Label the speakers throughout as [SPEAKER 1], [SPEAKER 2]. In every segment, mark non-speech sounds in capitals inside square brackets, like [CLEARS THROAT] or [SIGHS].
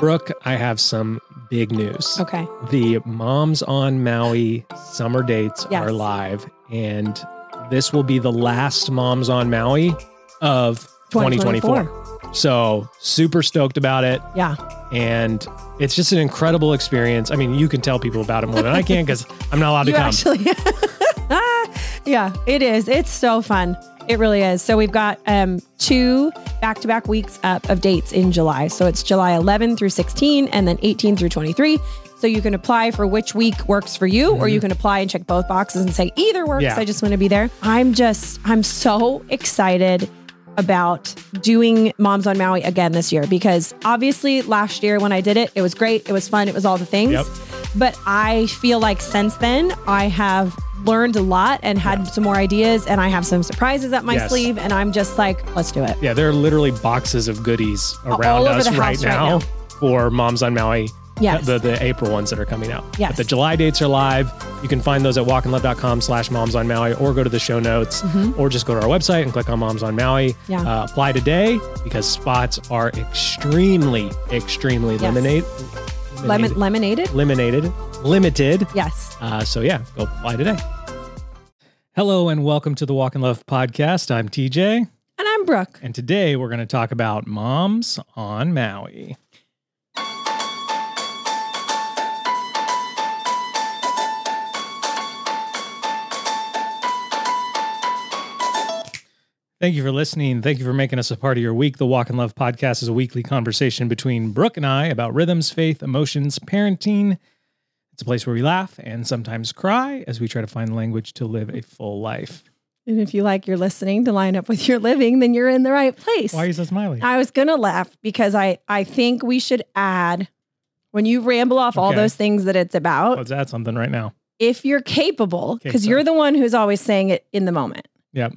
[SPEAKER 1] Brooke, I have some big news.
[SPEAKER 2] Okay.
[SPEAKER 1] The Moms on Maui summer dates
[SPEAKER 2] Yes.
[SPEAKER 1] are live, and this will be the last Moms on Maui of 2024. So, super stoked about it.
[SPEAKER 2] Yeah.
[SPEAKER 1] And it's just an incredible experience. I mean, you can tell people about it more than I can because I'm not allowed to
[SPEAKER 2] You
[SPEAKER 1] come.
[SPEAKER 2] actually. [LAUGHS] yeah, it is. It's so fun. It really is. So we've got um, two back-to-back weeks up of dates in July. So it's July 11 through 16 and then 18 through 23. So you can apply for which week works for you, or you can apply and check both boxes and say either works.
[SPEAKER 1] Yeah.
[SPEAKER 2] I just want to be there. I'm just, I'm so excited about doing Moms on Maui again this year because obviously last year when I did it, it was great. It was fun. It was all the things.
[SPEAKER 1] Yep.
[SPEAKER 2] But I feel like since then, I have learned a lot and had some more ideas, and I have some surprises up my
[SPEAKER 1] Yes.
[SPEAKER 2] sleeve. And I'm just like, let's do it.
[SPEAKER 1] Yeah, there are literally boxes of goodies around us right
[SPEAKER 2] house right
[SPEAKER 1] now,
[SPEAKER 2] now.
[SPEAKER 1] for Moms on Maui.
[SPEAKER 2] Yes.
[SPEAKER 1] The, the April ones that are coming out.
[SPEAKER 2] Yes.
[SPEAKER 1] But the July dates are live. You can find those at walkinlove.com slash moms on Maui or go to the show notes or just go to our website and click on Moms on Maui.
[SPEAKER 2] Mm-hmm. Yeah.
[SPEAKER 1] Uh, apply today because spots are extremely, extremely
[SPEAKER 2] Yes.
[SPEAKER 1] lemonade.
[SPEAKER 2] Lemon, lemonaded?
[SPEAKER 1] Lemonaded. Limited.
[SPEAKER 2] Yes.
[SPEAKER 1] Uh, so yeah, go apply today. Hello and welcome to the Walk in Love podcast. I'm TJ.
[SPEAKER 2] And I'm Brooke.
[SPEAKER 1] And today we're going to talk about moms on Maui. Thank you for listening. Thank you for making us a part of your week. The Walk in Love podcast is a weekly conversation between Brooke and I about rhythms, faith, emotions, parenting. It's a place where we laugh and sometimes cry as we try to find language to live a full life.
[SPEAKER 2] And if you like your listening to line up with your living, then you're in the right place.
[SPEAKER 1] Why are you so smiling?
[SPEAKER 2] I was gonna laugh because I I think we should add when you ramble off all
[SPEAKER 1] Okay.
[SPEAKER 2] those things that it's about.
[SPEAKER 1] Let's add something right now.
[SPEAKER 2] if you're capable,
[SPEAKER 1] Okay,
[SPEAKER 2] because you're the one who's always saying it in the moment.
[SPEAKER 1] Yep.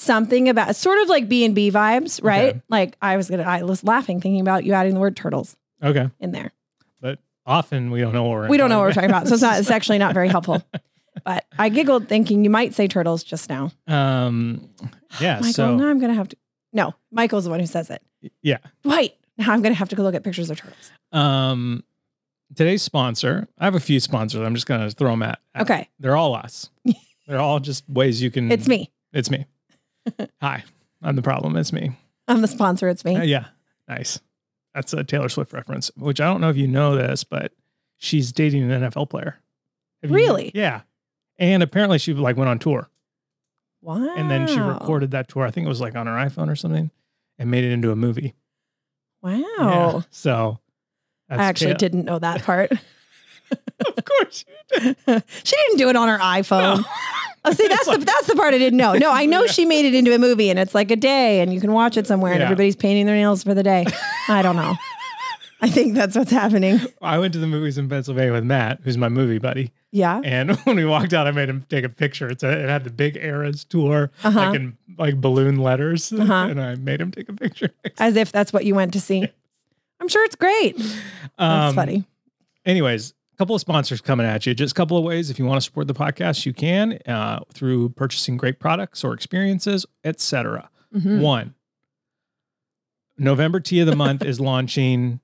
[SPEAKER 2] Something about sort of like B and B vibes, right?
[SPEAKER 1] Okay.
[SPEAKER 2] Like I was gonna, I was laughing thinking about you adding the word turtles
[SPEAKER 1] Okay.
[SPEAKER 2] in there.
[SPEAKER 1] But often we don't know what we're
[SPEAKER 2] We don't know what we're talking about, so it's not. It's actually not very helpful. [LAUGHS] But I giggled thinking you might say turtles just now.
[SPEAKER 1] Um, yeah.
[SPEAKER 2] Michael,
[SPEAKER 1] so
[SPEAKER 2] now I'm gonna have to. No, Michael's the one who says it.
[SPEAKER 1] yeah.
[SPEAKER 2] Wait, now I'm gonna have to go look at pictures of turtles.
[SPEAKER 1] Um, today's sponsor. I have a few sponsors. I'm just gonna throw them at. at-
[SPEAKER 2] Okay,
[SPEAKER 1] They're all us. [LAUGHS] They're all just ways you can.
[SPEAKER 2] it's me.
[SPEAKER 1] It's me. [LAUGHS] Hi. I'm the problem. It's me.
[SPEAKER 2] I'm the sponsor. It's me.
[SPEAKER 1] Uh, yeah. Nice. That's a Taylor Swift reference, which I don't know if you know this, but she's dating an NFL player. Have you-
[SPEAKER 2] Really?
[SPEAKER 1] yeah. And apparently she like went on tour.
[SPEAKER 2] Wow.
[SPEAKER 1] and then she recorded that tour. I think it was like on her iPhone or something, and made it into a movie.
[SPEAKER 2] Wow.
[SPEAKER 1] Yeah. So that's
[SPEAKER 2] I actually
[SPEAKER 1] Kay-
[SPEAKER 2] didn't know that part. [LAUGHS] [LAUGHS]
[SPEAKER 1] Of course. you did. [LAUGHS]
[SPEAKER 2] she didn't do it on her iPhone.
[SPEAKER 1] No. [LAUGHS]
[SPEAKER 2] Oh, see, that's the that's the part I didn't know. No, I know she made it into a movie, and it's like a day, and you can watch it somewhere, and
[SPEAKER 1] Yeah.
[SPEAKER 2] everybody's painting their nails for the day. I don't know. I think that's what's happening.
[SPEAKER 1] I went to the movies in Pennsylvania with Matt, who's my movie buddy.
[SPEAKER 2] Yeah.
[SPEAKER 1] And when we walked out, I made him take a picture. It's a, it had the big Eras tour,
[SPEAKER 2] Uh-huh.
[SPEAKER 1] like in like balloon letters,
[SPEAKER 2] Uh-huh.
[SPEAKER 1] and I made him take a picture.
[SPEAKER 2] As if that's what you went to see. I'm sure it's great. That's
[SPEAKER 1] Um,
[SPEAKER 2] funny.
[SPEAKER 1] Anyways, couple of sponsors coming at you. Just a couple of ways. If you want to support the podcast, you can uh, through purchasing great products or experiences, etc.
[SPEAKER 2] Mhm.
[SPEAKER 1] One, November Tee of the Month is launching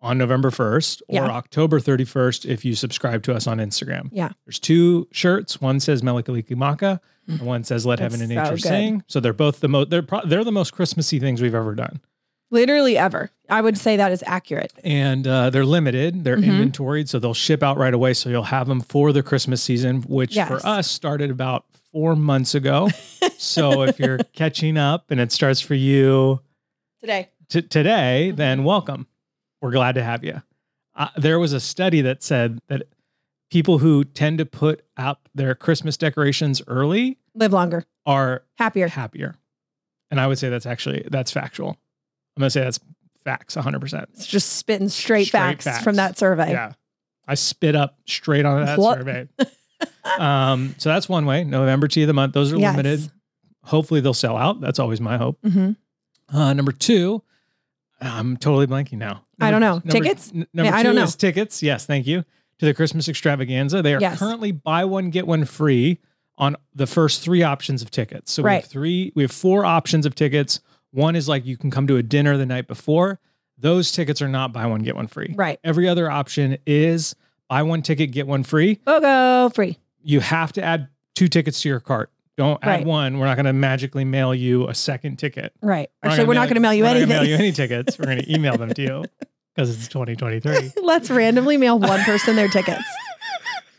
[SPEAKER 1] on November 1st or
[SPEAKER 2] Yeah.
[SPEAKER 1] October 31st if you subscribe to us on Instagram.
[SPEAKER 2] Yeah.
[SPEAKER 1] There's two shirts. One says Mele Kalikimaka, and one says Let
[SPEAKER 2] That's
[SPEAKER 1] Heaven and Nature
[SPEAKER 2] good.
[SPEAKER 1] Sing. So they're both the most they're pro- they're the most Christmassy things we've ever done.
[SPEAKER 2] Literally ever. I would say that is accurate.
[SPEAKER 1] And uh, they're limited. They're
[SPEAKER 2] Mhm.
[SPEAKER 1] inventoried, so they'll ship out right away. So you'll have them for the Christmas season, which
[SPEAKER 2] Yes.
[SPEAKER 1] for us started about four months ago. [LAUGHS] so if you're catching up and it starts for you
[SPEAKER 2] Today.
[SPEAKER 1] t- today,
[SPEAKER 2] Mm-hmm.
[SPEAKER 1] then welcome. We're glad to have you. Uh, there was a study that said that people who tend to put up their Christmas decorations early
[SPEAKER 2] Live longer.
[SPEAKER 1] are
[SPEAKER 2] Happier.
[SPEAKER 1] happier. And I would say that's actually that's factual. I'm going to say that's facts 100%.
[SPEAKER 2] It's just spitting straight,
[SPEAKER 1] Straight
[SPEAKER 2] facts,
[SPEAKER 1] facts.
[SPEAKER 2] from that survey.
[SPEAKER 1] Yeah. I spit up straight on that
[SPEAKER 2] What?
[SPEAKER 1] survey. um, so that's one way. November tee of the month. Those are
[SPEAKER 2] Yes.
[SPEAKER 1] limited. Hopefully they'll sell out. That's always my hope.
[SPEAKER 2] hmm
[SPEAKER 1] Uh, number two, I'm totally blanking now.
[SPEAKER 2] I don't know.
[SPEAKER 1] Number-
[SPEAKER 2] Tickets?
[SPEAKER 1] n- number
[SPEAKER 2] Yeah, I
[SPEAKER 1] two
[SPEAKER 2] don't know.
[SPEAKER 1] is tickets. Yes, thank you to the Christmas extravaganza. They are
[SPEAKER 2] Yes.
[SPEAKER 1] currently buy one get one free on the first three options of tickets. So we have three. We have four options of tickets. One is like you can come to a dinner the night before. those tickets are not buy one get one free.
[SPEAKER 2] Right.
[SPEAKER 1] Every other option is buy one ticket get one free.
[SPEAKER 2] BOGO free.
[SPEAKER 1] You have to add two tickets to your cart. Don't add
[SPEAKER 2] Right.
[SPEAKER 1] one. We're not going to magically mail you a second ticket.
[SPEAKER 2] Right. Actually, we're not going to mail you
[SPEAKER 1] we're not
[SPEAKER 2] anything.
[SPEAKER 1] gonna mail you any tickets. We're going to email them to you [LAUGHS] because it's 2023. [LAUGHS]
[SPEAKER 2] Let's randomly mail one person their tickets. [LAUGHS]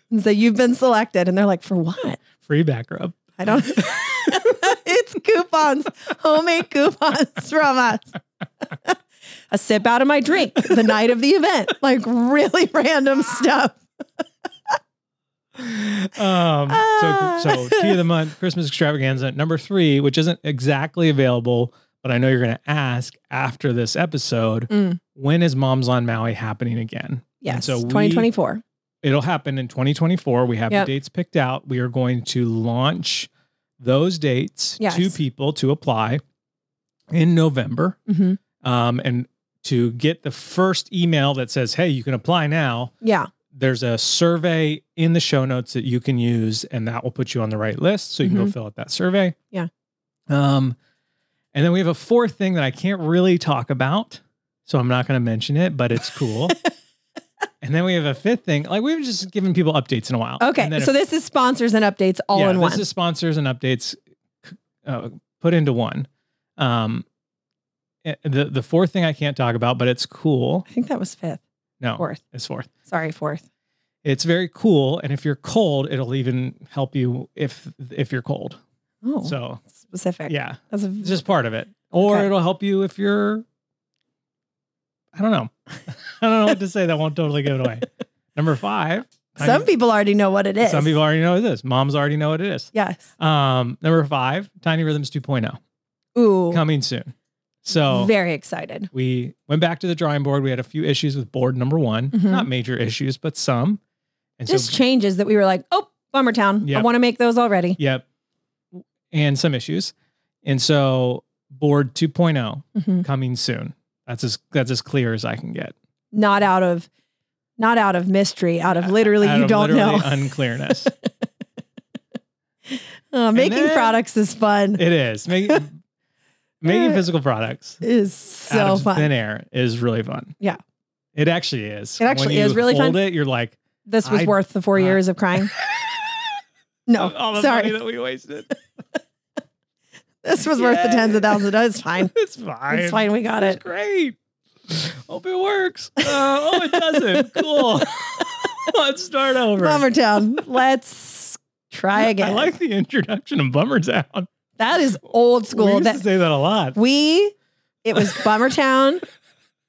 [SPEAKER 2] And so you've been selected. And they're like, for what?
[SPEAKER 1] Free back rub.
[SPEAKER 2] I don't. It's coupons, homemade coupons [LAUGHS] from us. [LAUGHS] A sip out of my drink the night of the event, like really random stuff. [LAUGHS]
[SPEAKER 1] Um,
[SPEAKER 2] Ah.
[SPEAKER 1] so, so tee of the month, Christmas extravaganza number three, which isn't exactly available, but I know you're going to ask after this episode.
[SPEAKER 2] Mm.
[SPEAKER 1] When is Moms on Maui happening again?
[SPEAKER 2] Yes,
[SPEAKER 1] so we-
[SPEAKER 2] 2024.
[SPEAKER 1] It'll happen in 2024. We have
[SPEAKER 2] Yep.
[SPEAKER 1] the dates picked out. We are going to launch those dates
[SPEAKER 2] Yes.
[SPEAKER 1] to people to apply in November.
[SPEAKER 2] hmm
[SPEAKER 1] Um, and to get the first email that says, "Hey, you can apply now."
[SPEAKER 2] Yeah.
[SPEAKER 1] there's a survey in the show notes that you can use and that will put you on the right list so you can go fill out that survey
[SPEAKER 2] Yeah.
[SPEAKER 1] um and then we have a fourth thing that i can't really talk about so i'm not going to mention it but it's cool [LAUGHS] and then we have a fifth thing like we've just given people updates in a while
[SPEAKER 2] Okay. So
[SPEAKER 1] a-
[SPEAKER 2] this is sponsors and updates all
[SPEAKER 1] yeah,
[SPEAKER 2] in one.
[SPEAKER 1] this is sponsors and updates uh, put into one um eh, the the fourth thing i can't talk about but it's cool
[SPEAKER 2] I think that was fifth,
[SPEAKER 1] no
[SPEAKER 2] fourth.
[SPEAKER 1] it's fourth
[SPEAKER 2] Sorry, fourth.
[SPEAKER 1] It's very cool, and if you're cold, it'll even help you if if you're cold.
[SPEAKER 2] Oh,
[SPEAKER 1] So
[SPEAKER 2] specific.
[SPEAKER 1] yeah,
[SPEAKER 2] That's a,
[SPEAKER 1] just part of it. Or
[SPEAKER 2] Okay.
[SPEAKER 1] it'll help you if you're. I don't know. [LAUGHS] I don't know what to say that won't totally give it away. Number five.
[SPEAKER 2] some people already know what it is.
[SPEAKER 1] Some people already know what it is. Moms already know what it is.
[SPEAKER 2] Yes.
[SPEAKER 1] Um, number five, Tiny Rhythms 2.0
[SPEAKER 2] Ooh.
[SPEAKER 1] coming soon. So
[SPEAKER 2] very excited.
[SPEAKER 1] we went back to the drawing board. We had a few issues with board number one,
[SPEAKER 2] Mhm.
[SPEAKER 1] not major issues, but some. And
[SPEAKER 2] Just
[SPEAKER 1] so
[SPEAKER 2] changes that we were like, oh, Bummer Town. I want to make those already.
[SPEAKER 1] Yep. And some issues. And so board 2.0
[SPEAKER 2] Mhm.
[SPEAKER 1] coming soon. That's as that's as clear as I can get.
[SPEAKER 2] Not out of, not out of mystery, out of literally
[SPEAKER 1] Out
[SPEAKER 2] you
[SPEAKER 1] of
[SPEAKER 2] don't
[SPEAKER 1] literally
[SPEAKER 2] know.
[SPEAKER 1] unclearness. [LAUGHS]
[SPEAKER 2] Uh, making
[SPEAKER 1] then-
[SPEAKER 2] products is fun.
[SPEAKER 1] it is. Making [LAUGHS] making
[SPEAKER 2] Uh,
[SPEAKER 1] physical products
[SPEAKER 2] is so fun.
[SPEAKER 1] thin air is really fun.
[SPEAKER 2] Yeah.
[SPEAKER 1] It actually is.
[SPEAKER 2] It actually is really
[SPEAKER 1] hold
[SPEAKER 2] fun.
[SPEAKER 1] it, you're like
[SPEAKER 2] This was
[SPEAKER 1] I-
[SPEAKER 2] worth the four
[SPEAKER 1] uh,
[SPEAKER 2] years of crying. [LAUGHS] No,
[SPEAKER 1] all the
[SPEAKER 2] sorry.
[SPEAKER 1] money that we wasted.
[SPEAKER 2] This was worth the tens of thousands. It's fine. [LAUGHS]
[SPEAKER 1] it's fine.
[SPEAKER 2] It's fine. We got
[SPEAKER 1] It's
[SPEAKER 2] it.
[SPEAKER 1] great. Hope it works. Uh, oh, it doesn't. [LAUGHS] Cool. [LAUGHS] Let's start over.
[SPEAKER 2] Bummer Town. Let's try again.
[SPEAKER 1] I like the introduction of Bummer Town.
[SPEAKER 2] that is old school.
[SPEAKER 1] We used
[SPEAKER 2] That
[SPEAKER 1] to say that a lot.
[SPEAKER 2] we, it was Bummer Town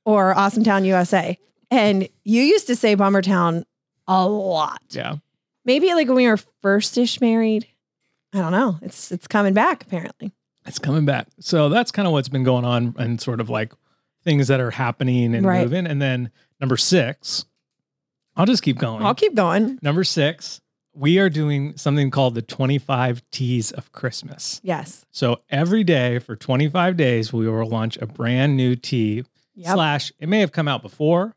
[SPEAKER 2] or Awesome Town USA. And you used to say Bummer Town a lot.
[SPEAKER 1] Yeah.
[SPEAKER 2] Maybe like when we were first-ish married. I don't know. It's it's coming back apparently.
[SPEAKER 1] It's coming back. So that's kind of what's been going on and sort of like things that are happening and
[SPEAKER 2] Right.
[SPEAKER 1] moving. And then number six, I'll just keep going.
[SPEAKER 2] I'll keep going.
[SPEAKER 1] Number six, we are doing something called the 25 Tees of Christmas.
[SPEAKER 2] Yes.
[SPEAKER 1] So every day for 25 days, we will launch a brand new tee.
[SPEAKER 2] Yep.
[SPEAKER 1] Slash, it may have come out before.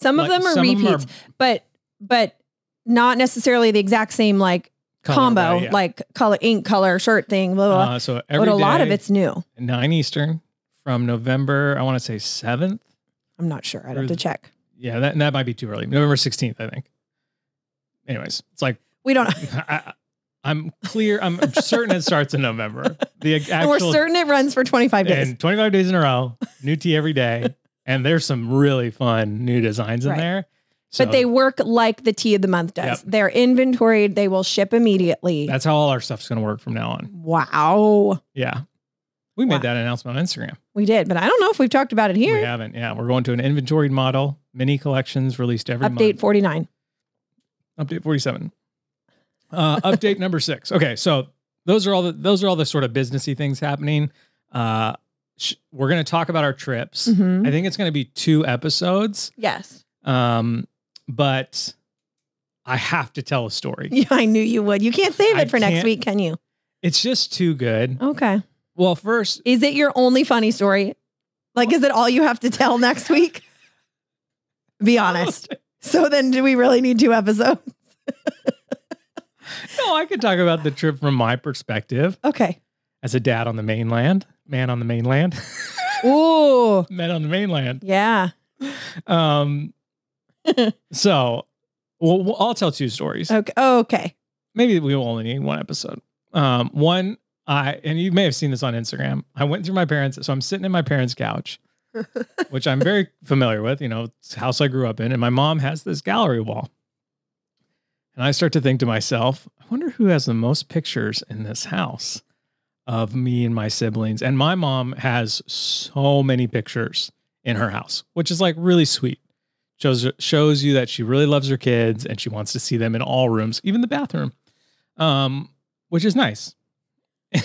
[SPEAKER 2] Some of them are
[SPEAKER 1] some of them are
[SPEAKER 2] repeats, but but not necessarily the exact same like combo,
[SPEAKER 1] colorway, yeah.
[SPEAKER 2] like color ink color shirt thing, blah blah. blah.
[SPEAKER 1] Uh, so every
[SPEAKER 2] but a lot of it's new.
[SPEAKER 1] nine Eastern from November, I want to say 7th.
[SPEAKER 2] I'm not sure. I'd
[SPEAKER 1] Or
[SPEAKER 2] have to check.
[SPEAKER 1] Yeah, that, that might be too early. November 16th, I think. Anyways, it's like
[SPEAKER 2] We don't. [LAUGHS]
[SPEAKER 1] I, I'm clear. I'm certain it starts in November. The [LAUGHS]
[SPEAKER 2] and we're certain it runs for 25 days.
[SPEAKER 1] and 25 days in a row, new tee every day, and there's some really fun new designs in
[SPEAKER 2] Right.
[SPEAKER 1] there. So
[SPEAKER 2] but they work like the tee of the month does.
[SPEAKER 1] Yep.
[SPEAKER 2] They're inventoried. They will ship immediately.
[SPEAKER 1] that's how all our stuff's going to work from now on.
[SPEAKER 2] wow.
[SPEAKER 1] Yeah, we made
[SPEAKER 2] Wow.
[SPEAKER 1] that announcement on Instagram.
[SPEAKER 2] We did, but I don't know if we've talked about it here.
[SPEAKER 1] We haven't. Yeah, we're going to an inventoried model, mini collections released every
[SPEAKER 2] Update
[SPEAKER 1] month.
[SPEAKER 2] 49.
[SPEAKER 1] Update 47. Uh, update number six. [LAUGHS] Okay, so those are all the those are all the sort of businessy things happening. Uh, sh- we're going to talk about our trips.
[SPEAKER 2] Mhm.
[SPEAKER 1] I think it's going to be two episodes.
[SPEAKER 2] Yes.
[SPEAKER 1] Um, but I have to tell a story. [LAUGHS]
[SPEAKER 2] Yeah, I knew you would. You can't save
[SPEAKER 1] I
[SPEAKER 2] it for next
[SPEAKER 1] can't-
[SPEAKER 2] week, can you?
[SPEAKER 1] It's just too good.
[SPEAKER 2] Okay.
[SPEAKER 1] Well, first,
[SPEAKER 2] Is it your only funny story? Like, is it all you have to tell next week? Be honest. [LAUGHS] So then, do we really need two episodes? [LAUGHS]
[SPEAKER 1] no, I could talk about the trip from my perspective
[SPEAKER 2] Okay.
[SPEAKER 1] as a dad on the mainland, man on the mainland.
[SPEAKER 2] Ooh.
[SPEAKER 1] met on the mainland.
[SPEAKER 2] Yeah.
[SPEAKER 1] Um, [LAUGHS] so, well, I'll tell two stories.
[SPEAKER 2] Okay. Okay.
[SPEAKER 1] Maybe we will only need one episode. Um, one, I and you may have seen this on Instagram. I went through my parents, so I'm sitting in my parents' couch, [LAUGHS] which I'm very familiar with. You know, it's the house I grew up in, and my mom has this gallery wall. And I start to think to myself, I wonder who has the most pictures in this house of me and my siblings. And my mom has so many pictures in her house, which is like really sweet. Shows shows you that she really loves her kids and she wants to see them in all rooms, even the bathroom. Um, which is nice. [LAUGHS]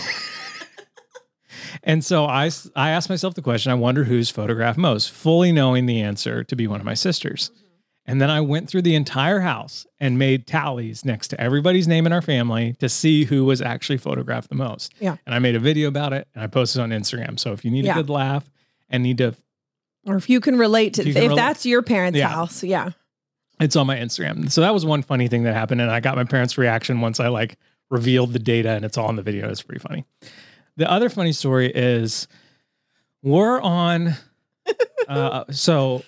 [SPEAKER 1] and so I I asked myself the question, I wonder who's photographed most, fully knowing the answer to be one of my sisters. And then I went through the entire house and made tallies next to everybody's name in our family to see who was actually photographed the most.
[SPEAKER 2] Yeah.
[SPEAKER 1] And I made a video about it and I posted on Instagram. So if you need
[SPEAKER 2] Yeah.
[SPEAKER 1] a good laugh and need to,
[SPEAKER 2] Or if you can relate to
[SPEAKER 1] If
[SPEAKER 2] if,
[SPEAKER 1] rela-
[SPEAKER 2] that's your parents'
[SPEAKER 1] Yeah.
[SPEAKER 2] house. Yeah.
[SPEAKER 1] it's on my Instagram. So that was one funny thing that happened. And I got my parents' reaction once I like revealed the data and it's all in the video. It's pretty funny. The other funny story is we're on, [LAUGHS] uh, so,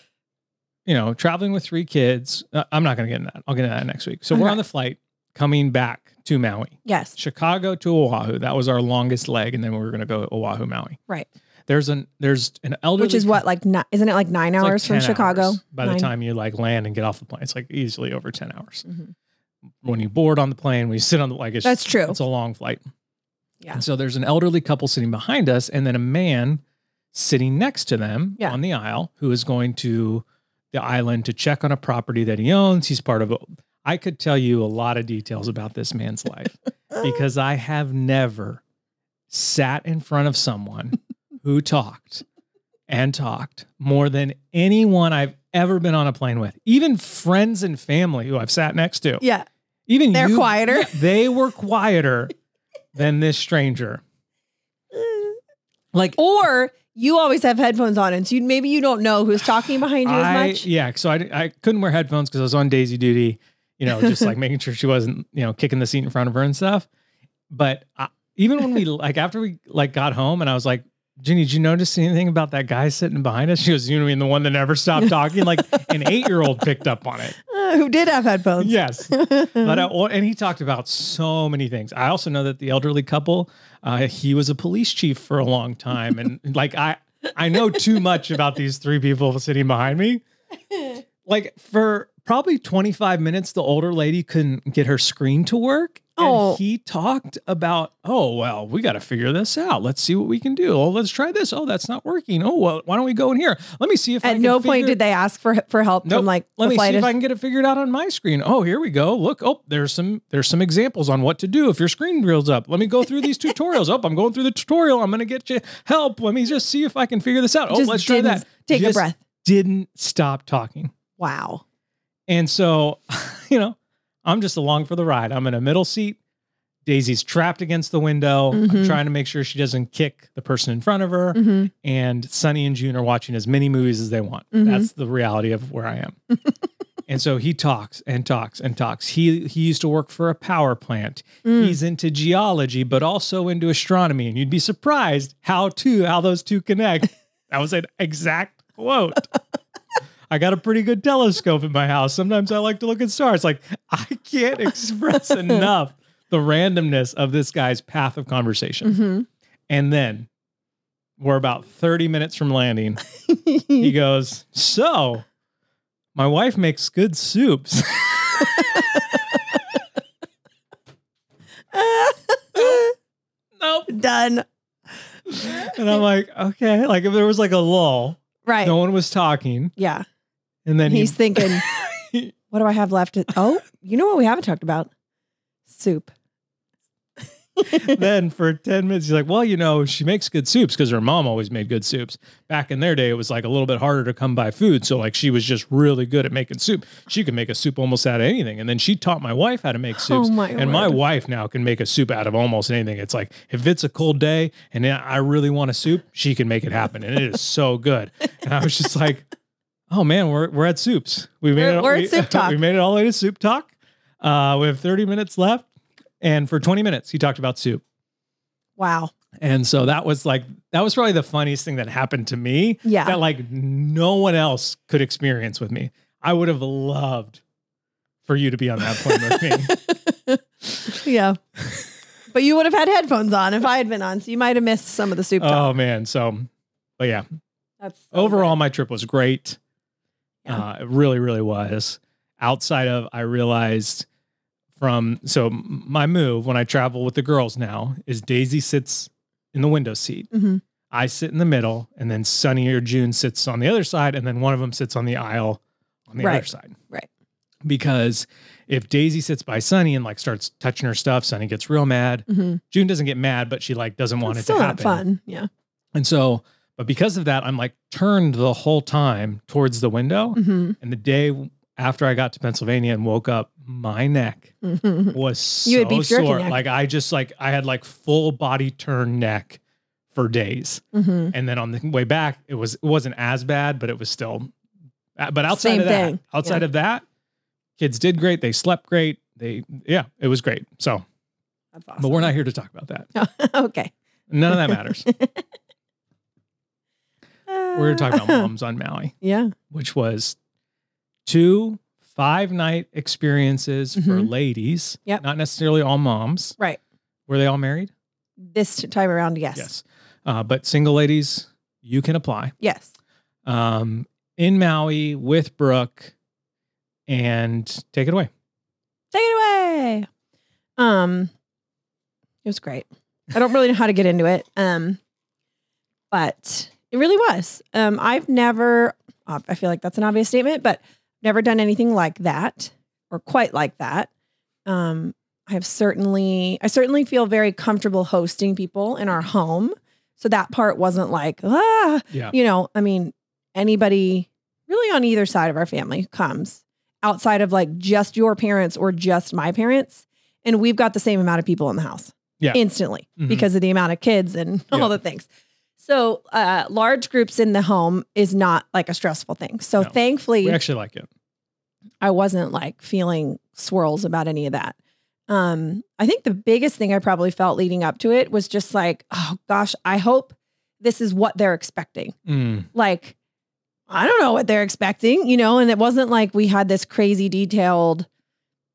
[SPEAKER 1] you know, traveling with three kids. Uh, I'm not going to get into that. I'll get into that next week. So we're on the flight coming back to Maui,
[SPEAKER 2] Yes.
[SPEAKER 1] Chicago to Oahu. That was our longest leg. And then we were going to go Oahu, Maui.
[SPEAKER 2] Right.
[SPEAKER 1] There's an, there's an elderly.
[SPEAKER 2] Which is what, like, ni- isn't it like nine
[SPEAKER 1] it's like
[SPEAKER 2] hours from Chicago?
[SPEAKER 1] hours By the time you like land and get off the plane, it's like easily over 10 hours
[SPEAKER 2] Mhm.
[SPEAKER 1] when you board on the plane, when you sit on the like it's
[SPEAKER 2] That's true.
[SPEAKER 1] It's a long flight.
[SPEAKER 2] Yeah.
[SPEAKER 1] And so there's an elderly couple sitting behind us, and then a man sitting next to them
[SPEAKER 2] Yeah.
[SPEAKER 1] on the aisle who is going to the island to check on a property that he owns. He's part of a I could tell you a lot of details about this man's life [LAUGHS] because I have never sat in front of someone who talked and talked more than anyone I've ever been on a plane with, even friends and family who I've sat next to.
[SPEAKER 2] Yeah.
[SPEAKER 1] Even
[SPEAKER 2] They're
[SPEAKER 1] you-
[SPEAKER 2] quieter.
[SPEAKER 1] Yeah, they were quieter [LAUGHS] than this stranger. Like
[SPEAKER 2] Or you always have headphones on, and so you, maybe you don't know who's talking behind you
[SPEAKER 1] I,
[SPEAKER 2] as much.
[SPEAKER 1] yeah, so I, I couldn't wear headphones because I was on Daisy duty, you know, just like [LAUGHS] making sure she wasn't, you know, kicking the seat in front of her and stuff. But I, even when we like after we like got home and I was like, Jenny, did you notice anything about that guy sitting behind us? She goes, you know, what I mean, the one that never stopped talking. Like [LAUGHS] an eight year old picked up on it.
[SPEAKER 2] Uh, who did have headphones?
[SPEAKER 1] Yes. [LAUGHS] but I, and he talked about so many things. I also know that the elderly couple, uh, he was a police chief for a long time, and [LAUGHS] like I, I know too much about these three people sitting behind me. Like for probably twenty five minutes, the older lady couldn't get her screen to work.
[SPEAKER 2] Oh.
[SPEAKER 1] And he talked about, oh well, we got to figure this out. Let's see what we can do. Oh, let's try this. Oh, that's not working. Oh well, why don't we go in here? Let me see if I
[SPEAKER 2] At
[SPEAKER 1] can
[SPEAKER 2] no point did they ask for for help
[SPEAKER 1] Nope.
[SPEAKER 2] from like
[SPEAKER 1] Let me see if I can get it figured out on my screen. Oh, here we go. Look, oh, there's some there's some examples on what to do if your screen reels up. Let me go through these tutorials. Oh, I'm going through the tutorial. I'm going to get you help. Let me just see if I can figure this out. Oh,
[SPEAKER 2] Just
[SPEAKER 1] let's try that.
[SPEAKER 2] Take a breath.
[SPEAKER 1] Didn't stop talking.
[SPEAKER 2] Wow.
[SPEAKER 1] And so, [LAUGHS] you know, I'm just along for the ride. I'm in a middle seat. Daisy's trapped against the window. I'm
[SPEAKER 2] Mhm.
[SPEAKER 1] trying to make sure she doesn't kick the person in front of her.
[SPEAKER 2] hmm
[SPEAKER 1] And Sunny and June are watching as many movies as they want.
[SPEAKER 2] Mhm.
[SPEAKER 1] That's the reality of where I am. [LAUGHS] and so he talks and talks and talks. He he used to work for a power plant.
[SPEAKER 2] Mm.
[SPEAKER 1] He's into geology, but also into astronomy. And you'd be surprised how two how those two connect. [LAUGHS] that was an exact quote. [LAUGHS] I got a pretty good telescope in my house. Sometimes I like to look at stars. Like I can't [LAUGHS] express enough the randomness of this guy's path of conversation.
[SPEAKER 2] hmm
[SPEAKER 1] And then we're about 30 minutes from landing. He [LAUGHS] goes, So, my wife makes good soups. [LAUGHS] nope.
[SPEAKER 2] Done.
[SPEAKER 1] And I'm like, Okay. Like, if there was like a lull,
[SPEAKER 2] Right.
[SPEAKER 1] no one was talking.
[SPEAKER 2] Yeah.
[SPEAKER 1] And then
[SPEAKER 2] He's
[SPEAKER 1] he,
[SPEAKER 2] thinking, [LAUGHS] what do I have left? To- oh, you know what we haven't talked about? Soup.
[SPEAKER 1] then for 10 minutes, he's like, Well, you know, she makes good soups because her mom always made good soups. Back in their day, it was like a little bit harder to come by food. So, like, she was just really good at making soup. She could make a soup almost out of anything. And then she taught my wife how to make oh soups.
[SPEAKER 2] Oh my
[SPEAKER 1] and my wife now can make a soup out of almost anything. It's like, if it's a cold day and I really want a soup, she can make it happen. And it is so good. And I was just like, Oh man, we're, we're at soups. We made
[SPEAKER 2] We're-
[SPEAKER 1] it.
[SPEAKER 2] we're at
[SPEAKER 1] we,
[SPEAKER 2] soup [LAUGHS] talk.
[SPEAKER 1] we made it all the way to soup talk. Uh, we have 30 minutes left. And for 20 minutes, he talked about soup.
[SPEAKER 2] Wow.
[SPEAKER 1] And so that was like that was probably the funniest thing that happened to me.
[SPEAKER 2] Yeah.
[SPEAKER 1] That like no one else could experience with me. I would have loved for you to be on that plane with me. [LAUGHS]
[SPEAKER 2] yeah. But you would have had headphones on if I had been on, so you might have missed some of the soup Talk.
[SPEAKER 1] Oh man. So but yeah,
[SPEAKER 2] That's so
[SPEAKER 1] overall my trip was great.
[SPEAKER 2] Yeah.
[SPEAKER 1] Uh, it really, really was. Outside of I realized from so my move when I travel with the girls now is Daisy sits in the window seat.
[SPEAKER 2] Mhm.
[SPEAKER 1] I sit in the middle, and then Sunny or June sits on the other side, and then one of them sits on the aisle on the other side.
[SPEAKER 2] Right.
[SPEAKER 1] Because if Daisy sits by Sunny and like starts touching her stuff, Sunny gets real mad.
[SPEAKER 2] Mhm.
[SPEAKER 1] June doesn't get mad, but she like doesn't want
[SPEAKER 2] It's
[SPEAKER 1] it to happen.
[SPEAKER 2] not fun. Yeah.
[SPEAKER 1] And so, but because of that, I'm like turned the whole time towards the window.
[SPEAKER 2] Mhm.
[SPEAKER 1] And the day after I got to Pennsylvania and woke up, my neck [LAUGHS] was so
[SPEAKER 2] You had beef jerky
[SPEAKER 1] sore. Like I just like I had like full body turn neck for days.
[SPEAKER 2] Mhm.
[SPEAKER 1] And then on the way back, it was it wasn't as bad, but it was still. uh, But outside
[SPEAKER 2] Same
[SPEAKER 1] of that,
[SPEAKER 2] thing.
[SPEAKER 1] outside
[SPEAKER 2] Yeah.
[SPEAKER 1] of that, kids did great. They slept great. They yeah, it was great. So,
[SPEAKER 2] That's
[SPEAKER 1] but we're not here to talk about that. [LAUGHS]
[SPEAKER 2] okay.
[SPEAKER 1] None of that matters. [LAUGHS] we're talking about [LAUGHS] moms on Maui,
[SPEAKER 2] Yeah.
[SPEAKER 1] which was two five night experiences for
[SPEAKER 2] Mhm.
[SPEAKER 1] ladies.
[SPEAKER 2] Yep.
[SPEAKER 1] Not necessarily all moms.
[SPEAKER 2] Right.
[SPEAKER 1] Were they all married?
[SPEAKER 2] This time around, yes.
[SPEAKER 1] Yes. Uh, but single ladies, you can apply.
[SPEAKER 2] Yes.
[SPEAKER 1] um, in Maui with Brooke and take it away.
[SPEAKER 2] Take it away. Um, it was great. I don't really know how to get into it. Um, but it really was. Um, I've never. I feel like that's an obvious statement, but never done anything like that or quite like that. Um, I have certainly. I certainly feel very comfortable hosting people in our home. So that part wasn't like ah,
[SPEAKER 1] Yeah.
[SPEAKER 2] you know. I mean, anybody really on either side of our family comes outside of like just your parents or just my parents. And we've got the same amount of people in the house
[SPEAKER 1] Yeah.
[SPEAKER 2] instantly
[SPEAKER 1] Mhm.
[SPEAKER 2] because of the amount of kids and [LAUGHS] all
[SPEAKER 1] Yeah.
[SPEAKER 2] the things. So, uh, large groups in the home is not like a stressful thing. So,
[SPEAKER 1] No.
[SPEAKER 2] thankfully,
[SPEAKER 1] We actually like it.
[SPEAKER 2] I wasn't like feeling swirls about any of that. Um, I think the biggest thing I probably felt leading up to it was just like, oh gosh, I hope this is what they're expecting
[SPEAKER 1] Mm,
[SPEAKER 2] like I don't know what they're expecting, you know, and it wasn't like we had this crazy detailed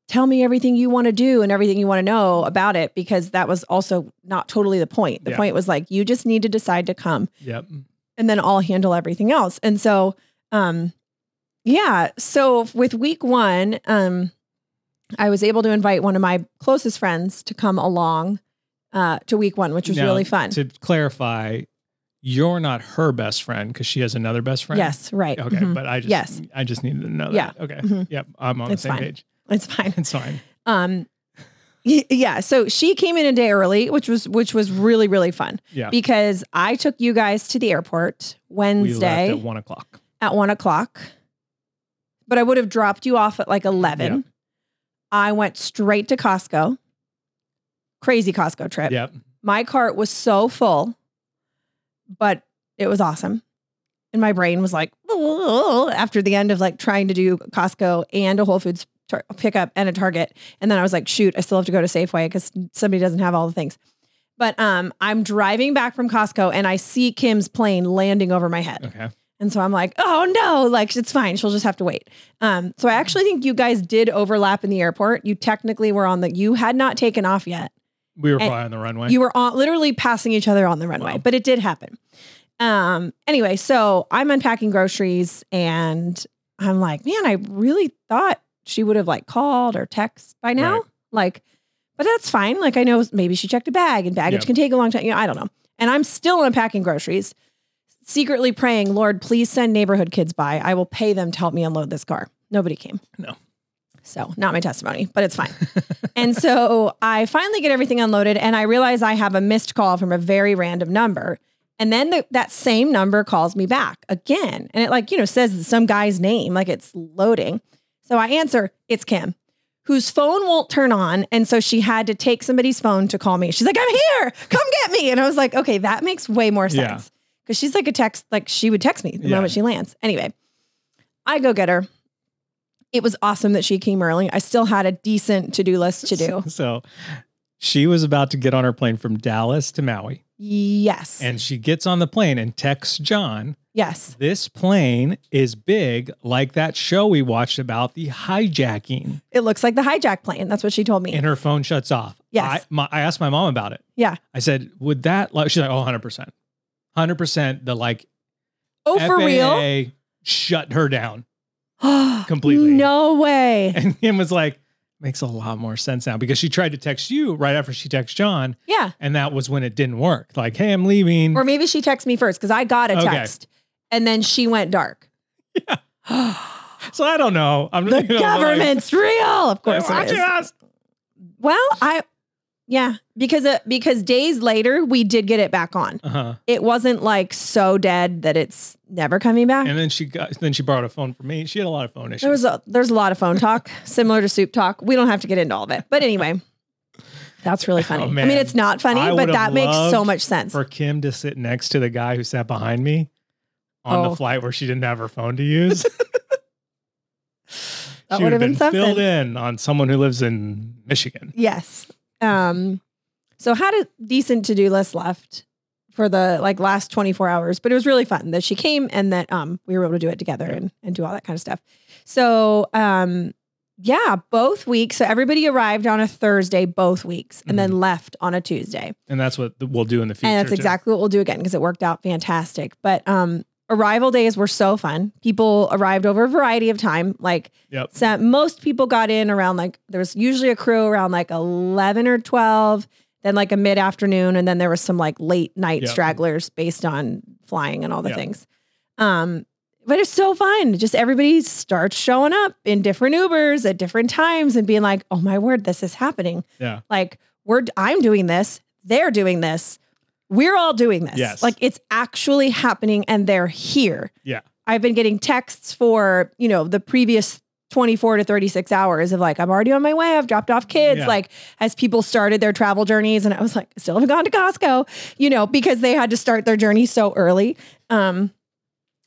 [SPEAKER 2] tell me everything you want to do and everything you want to know about it because that was also not totally the point. The
[SPEAKER 1] Yeah.
[SPEAKER 2] point was like you just need to decide to come
[SPEAKER 1] yep.
[SPEAKER 2] and then I'll handle everything else. And so um yeah, so with week 1, um I was able to invite one of my closest friends to come along uh to week 1, which was
[SPEAKER 1] Now,
[SPEAKER 2] really fun.
[SPEAKER 1] To clarify, you're not her best friend because she has another best friend.
[SPEAKER 2] Yes, right.
[SPEAKER 1] Okay,
[SPEAKER 2] Mhm.
[SPEAKER 1] but I just
[SPEAKER 2] Yes.
[SPEAKER 1] I just needed to know that. Yeah. Okay.
[SPEAKER 2] Mhm.
[SPEAKER 1] Yep. I'm on
[SPEAKER 2] It's
[SPEAKER 1] the same
[SPEAKER 2] fine.
[SPEAKER 1] page.
[SPEAKER 2] It's fine.
[SPEAKER 1] It's fine.
[SPEAKER 2] Um yeah, so she came in a day early, which was which was really really fun
[SPEAKER 1] Yeah.
[SPEAKER 2] because I took you guys to the airport Wednesday
[SPEAKER 1] at one o'clock.
[SPEAKER 2] at one o'clock, but I would have dropped you off at like eleven. I went straight to Costco. Crazy Costco trip.
[SPEAKER 1] Yep.
[SPEAKER 2] My cart was so full, but it was awesome. And my brain was like, after the end of like trying to do Costco and a Whole Foods tar- pickup and a Target. And then I was like, shoot, I still have to go to Safeway because somebody doesn't have all the things. But um, I'm driving back from Costco and I see Kim's plane landing over my head.
[SPEAKER 1] Okay.
[SPEAKER 2] And so I'm like, oh no, like it's fine. She'll just have to wait. Um, so I actually think you guys did overlap in the airport. You technically were on the, you had not taken off yet.
[SPEAKER 1] We were probably on the runway.
[SPEAKER 2] You were on literally passing each other on the runway,
[SPEAKER 1] Wow.
[SPEAKER 2] but it did happen. Um, anyway, so I'm unpacking groceries and I'm like, man, I really thought she would have like called or text by now.
[SPEAKER 1] Right.
[SPEAKER 2] Like, but that's fine. Like I know maybe she checked a bag and baggage
[SPEAKER 1] Yeah.
[SPEAKER 2] can take a long time. You know, I don't know. And I'm still unpacking groceries, secretly praying, Lord, please send neighborhood kids by. I will pay them to help me unload this car. Nobody came.
[SPEAKER 1] No.
[SPEAKER 2] So not my testimony, but it's fine. [LAUGHS] and so I finally get everything unloaded and I realize I have a missed call from a very random number. And then the, that same number calls me back again. And it like, you know, says some guy's name, like it's loading. So I answer, it's Kim, whose phone won't turn on. And so she had to take somebody's phone to call me. She's like, I'm here, come get me. And I was like, okay, that makes way more sense. Cause she's like a text, like she would text me the
[SPEAKER 1] Yeah.
[SPEAKER 2] moment she lands. Anyway, I go get her. It was awesome that she came early. I still had a decent to do list to do. [LAUGHS]
[SPEAKER 1] So she was about to get on her plane from Dallas to Maui.
[SPEAKER 2] Yes.
[SPEAKER 1] And she gets on the plane and texts John,
[SPEAKER 2] yes.
[SPEAKER 1] This plane is big, like that show we watched about the hijacking.
[SPEAKER 2] It looks like the hijack plane. That's what she told me.
[SPEAKER 1] And her phone shuts off.
[SPEAKER 2] Yes.
[SPEAKER 1] I, my, I asked my mom about it.
[SPEAKER 2] yeah.
[SPEAKER 1] I said, Would that, like, she's like, Oh, 100%. 100% the like
[SPEAKER 2] Oh, for
[SPEAKER 1] FAA
[SPEAKER 2] real?
[SPEAKER 1] shut her down. [GASPS] completely.
[SPEAKER 2] No way. [LAUGHS]
[SPEAKER 1] And him was like, Makes a lot more sense now because she tried to text you right after she texted John.
[SPEAKER 2] Yeah.
[SPEAKER 1] And that was when it didn't work. Like, hey, I'm leaving.
[SPEAKER 2] Or maybe she texted me first because I got a
[SPEAKER 1] Okay.
[SPEAKER 2] text and then she went dark. Yeah.
[SPEAKER 1] so I don't know. I'm
[SPEAKER 2] the
[SPEAKER 1] you know, like,
[SPEAKER 2] government's real. Of course it
[SPEAKER 1] us.
[SPEAKER 2] Well, I, yeah, because uh, because days later we did get it back on.
[SPEAKER 1] Uh-huh.
[SPEAKER 2] It wasn't like so dead that it's never coming back.
[SPEAKER 1] And then she got then she borrowed a phone from me. She had a lot of phone issues.
[SPEAKER 2] There was a there's a lot of phone talk [LAUGHS] similar to soup talk. We don't have to get into all of it, but anyway, that's really funny.
[SPEAKER 1] Oh,
[SPEAKER 2] I mean, it's not funny,
[SPEAKER 1] I
[SPEAKER 2] but that makes so much sense.
[SPEAKER 1] for Kim to sit next to the guy who sat behind me on
[SPEAKER 2] Oh.
[SPEAKER 1] the flight where she didn't have her phone to use. [LAUGHS]
[SPEAKER 2] That
[SPEAKER 1] she
[SPEAKER 2] would have been,
[SPEAKER 1] been
[SPEAKER 2] something.
[SPEAKER 1] filled in on someone who lives in Michigan.
[SPEAKER 2] Yes. Um, so had a decent to do list left for the like last 24 hours, but it was really fun that she came and that um we were able to do it together and, and do all that kind of stuff. So um yeah, both weeks. So everybody arrived on a Thursday both weeks and then left on a Tuesday.
[SPEAKER 1] And that's what we'll do in the future.
[SPEAKER 2] and that's
[SPEAKER 1] too.
[SPEAKER 2] exactly what we'll do again because it worked out fantastic. But um arrival days were so fun. People arrived over a variety of time. Like
[SPEAKER 1] Yep.
[SPEAKER 2] so most people got in around like there was usually a crew around like 11 or 12, then like a mid afternoon and then there was some like late night
[SPEAKER 1] Yep.
[SPEAKER 2] stragglers based on flying and all the
[SPEAKER 1] Yep.
[SPEAKER 2] things. Um but it's so fun. Just everybody starts showing up in different Ubers at different times and being like, "Oh my word, this is happening."
[SPEAKER 1] Yeah.
[SPEAKER 2] Like we're I'm doing this, they're doing this. We're all doing this.
[SPEAKER 1] Yes.
[SPEAKER 2] Like it's actually happening and they're here.
[SPEAKER 1] Yeah.
[SPEAKER 2] I've been getting texts for, you know, the previous 24 to 36 hours of like, I'm already on my way. I've dropped off kids.
[SPEAKER 1] Yeah.
[SPEAKER 2] Like, as people started their travel journeys, and I was like, I still haven't gone to Costco, you know, because they had to start their journey so early. Um,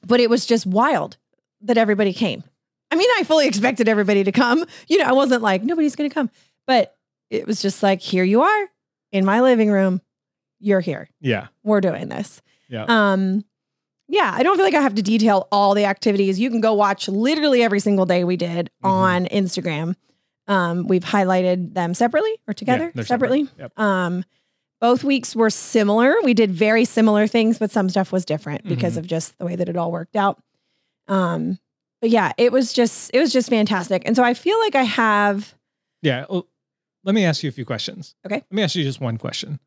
[SPEAKER 2] but it was just wild that everybody came. I mean, I fully expected everybody to come. You know, I wasn't like, nobody's going to come, but it was just like, here you are in my living room. You're here.
[SPEAKER 1] Yeah.
[SPEAKER 2] We're doing this.
[SPEAKER 1] Yeah.
[SPEAKER 2] Um, yeah, I don't feel like I have to detail all the activities. You can go watch literally every single day we did
[SPEAKER 1] Mhm.
[SPEAKER 2] on Instagram. Um, we've highlighted them separately or together
[SPEAKER 1] they're
[SPEAKER 2] separately.
[SPEAKER 1] separate. Yep.
[SPEAKER 2] Um, both weeks were similar. We did very similar things, but some stuff was different because
[SPEAKER 1] Mhm.
[SPEAKER 2] of just the way that it all worked out. Um, but yeah, it was just it was just fantastic. And so I feel like I have
[SPEAKER 1] Yeah. Well, let me ask you a few questions.
[SPEAKER 2] Okay.
[SPEAKER 1] Let me ask you just one question.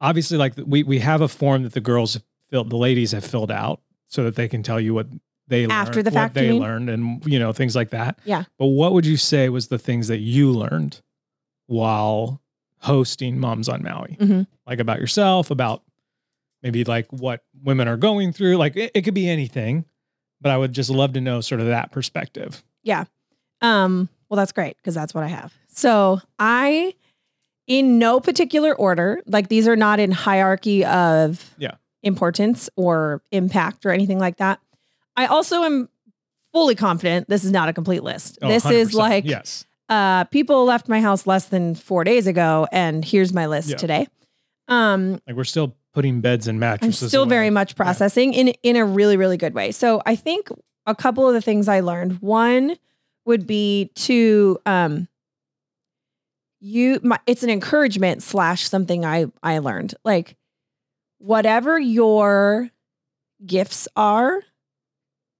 [SPEAKER 1] Obviously, like we we have a form that the girls filled, the ladies have filled out, so that they can tell you what they
[SPEAKER 2] After
[SPEAKER 1] learned,
[SPEAKER 2] the fact,
[SPEAKER 1] what they learned, and you know things like that.
[SPEAKER 2] Yeah.
[SPEAKER 1] But what would you say was the things that you learned while hosting Moms on Maui?
[SPEAKER 2] Mhm.
[SPEAKER 1] Like about yourself, about maybe like what women are going through. Like it, it could be anything, but I would just love to know sort of that perspective. Yeah.
[SPEAKER 2] Um, well, that's great because that's what I have. So I, in no particular order, like these are not in hierarchy of
[SPEAKER 1] Yeah.
[SPEAKER 2] importance or impact or anything like that. I also am fully confident this is not a complete list.
[SPEAKER 1] Oh,
[SPEAKER 2] this is
[SPEAKER 1] 100%.
[SPEAKER 2] like
[SPEAKER 1] yes,
[SPEAKER 2] uh people left my house less than four days ago, and here's my list
[SPEAKER 1] Yeah.
[SPEAKER 2] today. Um,
[SPEAKER 1] like we're still putting beds and
[SPEAKER 2] I'm
[SPEAKER 1] mattresses.
[SPEAKER 2] still
[SPEAKER 1] away.
[SPEAKER 2] very much processing in in a really really good way. So I think a couple of the things I learned. One would be to um you my, it's an encouragement slash something I I learned. Like whatever your gifts are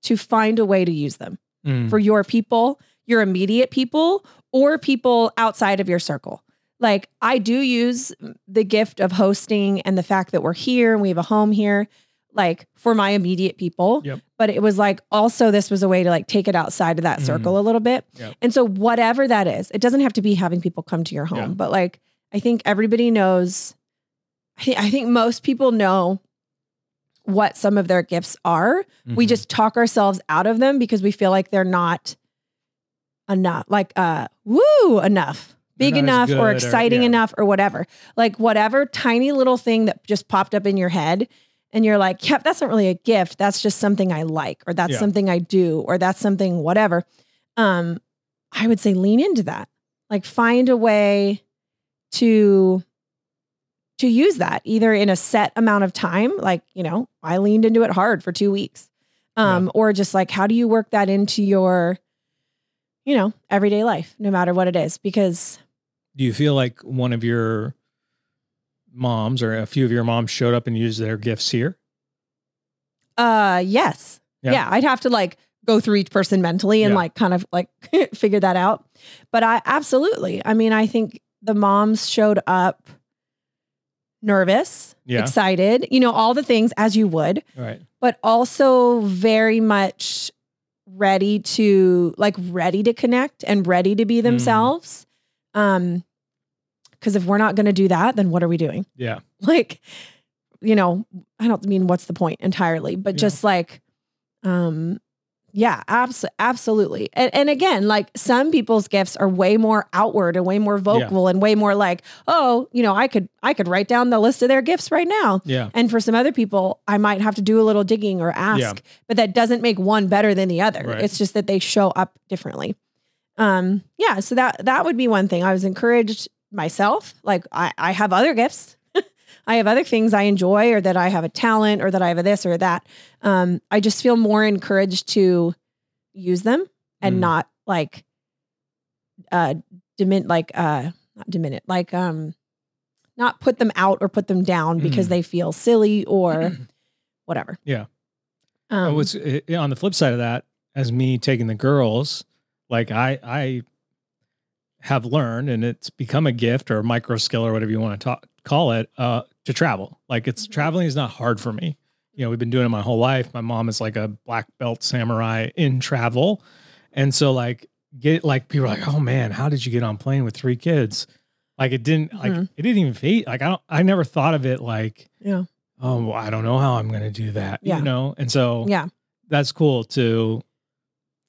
[SPEAKER 2] to find a way to use them
[SPEAKER 1] Mm.
[SPEAKER 2] for your people, your immediate people, or people outside of your circle. Like I do use the gift of hosting and the fact that we're here and we have a home here, like for my immediate people.
[SPEAKER 1] Yep.
[SPEAKER 2] But it was like also this was a way to like take it outside of that
[SPEAKER 1] Mhm.
[SPEAKER 2] circle a little bit.
[SPEAKER 1] Yep.
[SPEAKER 2] And so whatever that is, it doesn't have to be having people come to your home,
[SPEAKER 1] Yeah.
[SPEAKER 2] but like I think everybody knows. I thi- I think most people know what some of their gifts are we
[SPEAKER 1] Mhm.
[SPEAKER 2] just talk ourselves out of them because we feel like they're not enough like uh woo enough big enough or
[SPEAKER 1] or-
[SPEAKER 2] exciting
[SPEAKER 1] yeah.
[SPEAKER 2] enough or whatever like whatever tiny little thing that just popped up in your head and you're like yep that's not really a gift that's just something i like or that's
[SPEAKER 1] Yeah.
[SPEAKER 2] something i do or that's something whatever um i would say lean into that like find a way to to use that either in a set amount of time, like, you know, I leaned into it hard for two weeks. Um, or just like how do you work that into your, you know, everyday life, no matter what it is? Because
[SPEAKER 1] Do you feel like one of your moms or a few of your moms showed up and used their gifts here?
[SPEAKER 2] uh yes.
[SPEAKER 1] Yeah.
[SPEAKER 2] Yeah. I'd have to like go through each person mentally and
[SPEAKER 1] Yeah.
[SPEAKER 2] like kind of like [LAUGHS] figure that out. But I absolutely. I mean, I think the moms showed up nervous,
[SPEAKER 1] Yeah.
[SPEAKER 2] excited, you know, all the things as you would.
[SPEAKER 1] Right.
[SPEAKER 2] but also very much ready to like ready to connect and ready to be themselves. Um because if we're not going to do that, then what are we doing?
[SPEAKER 1] Yeah. [LAUGHS]
[SPEAKER 2] Like you know, I don't mean what's the point entirely, but
[SPEAKER 1] Yeah.
[SPEAKER 2] just like um yeah, abs- absolutely. And, and again, like some people's gifts are way more outward and way more vocal and way more like, oh, you know, I could I could write down the list of their gifts right now.
[SPEAKER 1] Yeah.
[SPEAKER 2] And for some other people, I might have to do a little digging or ask,
[SPEAKER 1] Yeah.
[SPEAKER 2] but that doesn't make one better than the other.
[SPEAKER 1] Right.
[SPEAKER 2] It's just that they show up differently. Um, yeah, so that that would be one thing. I was encouraged myself. Like I, I have other gifts. [LAUGHS] I have other things I enjoy or that I have a talent or that I have a this or that. Um, I just feel more encouraged to use them and
[SPEAKER 1] Mm.
[SPEAKER 2] not like uh dimin like uh not diminish like um not put them out or put them down because
[SPEAKER 1] Mm.
[SPEAKER 2] they feel silly or [CLEARS THROAT] whatever.
[SPEAKER 1] Yeah.
[SPEAKER 2] Um,
[SPEAKER 1] Oh, what's uh, on the flip side of that, as me taking the girls, like I I have learned, and it's become a gift or a micro skill or whatever you want to talk, call it, uh, to travel. Like it's
[SPEAKER 2] Mhm.
[SPEAKER 1] traveling is not hard for me. You know, we've been doing it my whole life. My mom is like a black belt samurai in travel, and so like get like people are like, oh man, how did you get on plane with three kids? Like it didn't like
[SPEAKER 2] Mhm.
[SPEAKER 1] it didn't even fade. Like I don't I never thought of it like
[SPEAKER 2] yeah.
[SPEAKER 1] oh well, I don't know how I'm gonna do that.
[SPEAKER 2] Yeah.
[SPEAKER 1] You know, and so
[SPEAKER 2] Yeah.
[SPEAKER 1] that's cool to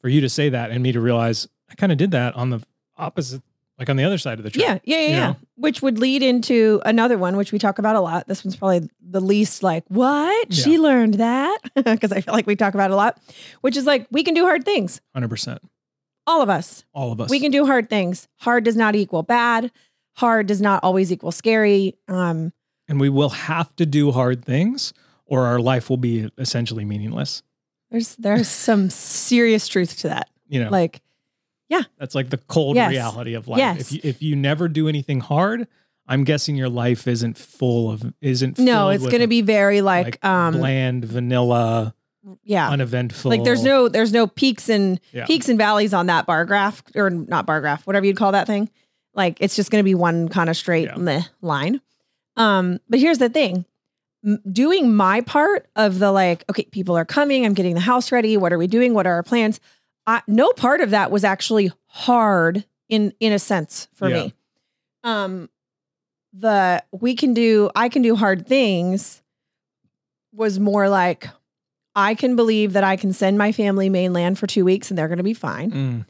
[SPEAKER 1] for you to say that and me to realize I kind of did that on the opposite, like on the other side of the track.
[SPEAKER 2] Yeah, yeah, yeah, yeah. Which would lead into another one, which we talk about a lot. This one's probably the least like, what? She learned that? [LAUGHS] Because I feel like we talk about it a lot, which is like, we can do hard things.
[SPEAKER 1] hundred percent.
[SPEAKER 2] All of us.
[SPEAKER 1] All of us.
[SPEAKER 2] We can do hard things. Hard does not equal bad. Hard does not always equal scary. Um,
[SPEAKER 1] and we will have to do hard things, or our life will be essentially meaningless.
[SPEAKER 2] there's there's some serious truth to that.
[SPEAKER 1] You know,
[SPEAKER 2] Like,
[SPEAKER 1] that's like the cold
[SPEAKER 2] Yes.
[SPEAKER 1] reality of life.
[SPEAKER 2] Yes.
[SPEAKER 1] If you if you never do anything hard, I'm guessing your life isn't full of isn't.
[SPEAKER 2] no, it's going to be very like, um,
[SPEAKER 1] bland, vanilla,
[SPEAKER 2] yeah.
[SPEAKER 1] uneventful.
[SPEAKER 2] Like there's no there's no peaks and
[SPEAKER 1] Yeah.
[SPEAKER 2] peaks and valleys on that bar graph or not bar graph, whatever you'd call that thing. Like it's just going to be one kind of straight
[SPEAKER 1] Yeah.
[SPEAKER 2] line. Um, but here's the thing. M- Doing my part of the like, okay, people are coming, I'm getting the house ready. What are we doing? What are our plans? I, no part of that was actually hard in in a sense for
[SPEAKER 1] Yeah.
[SPEAKER 2] me. Um the we can do I can do hard things was more like I can believe that I can send my family mainland for two weeks and they're going to be fine.
[SPEAKER 1] Mm,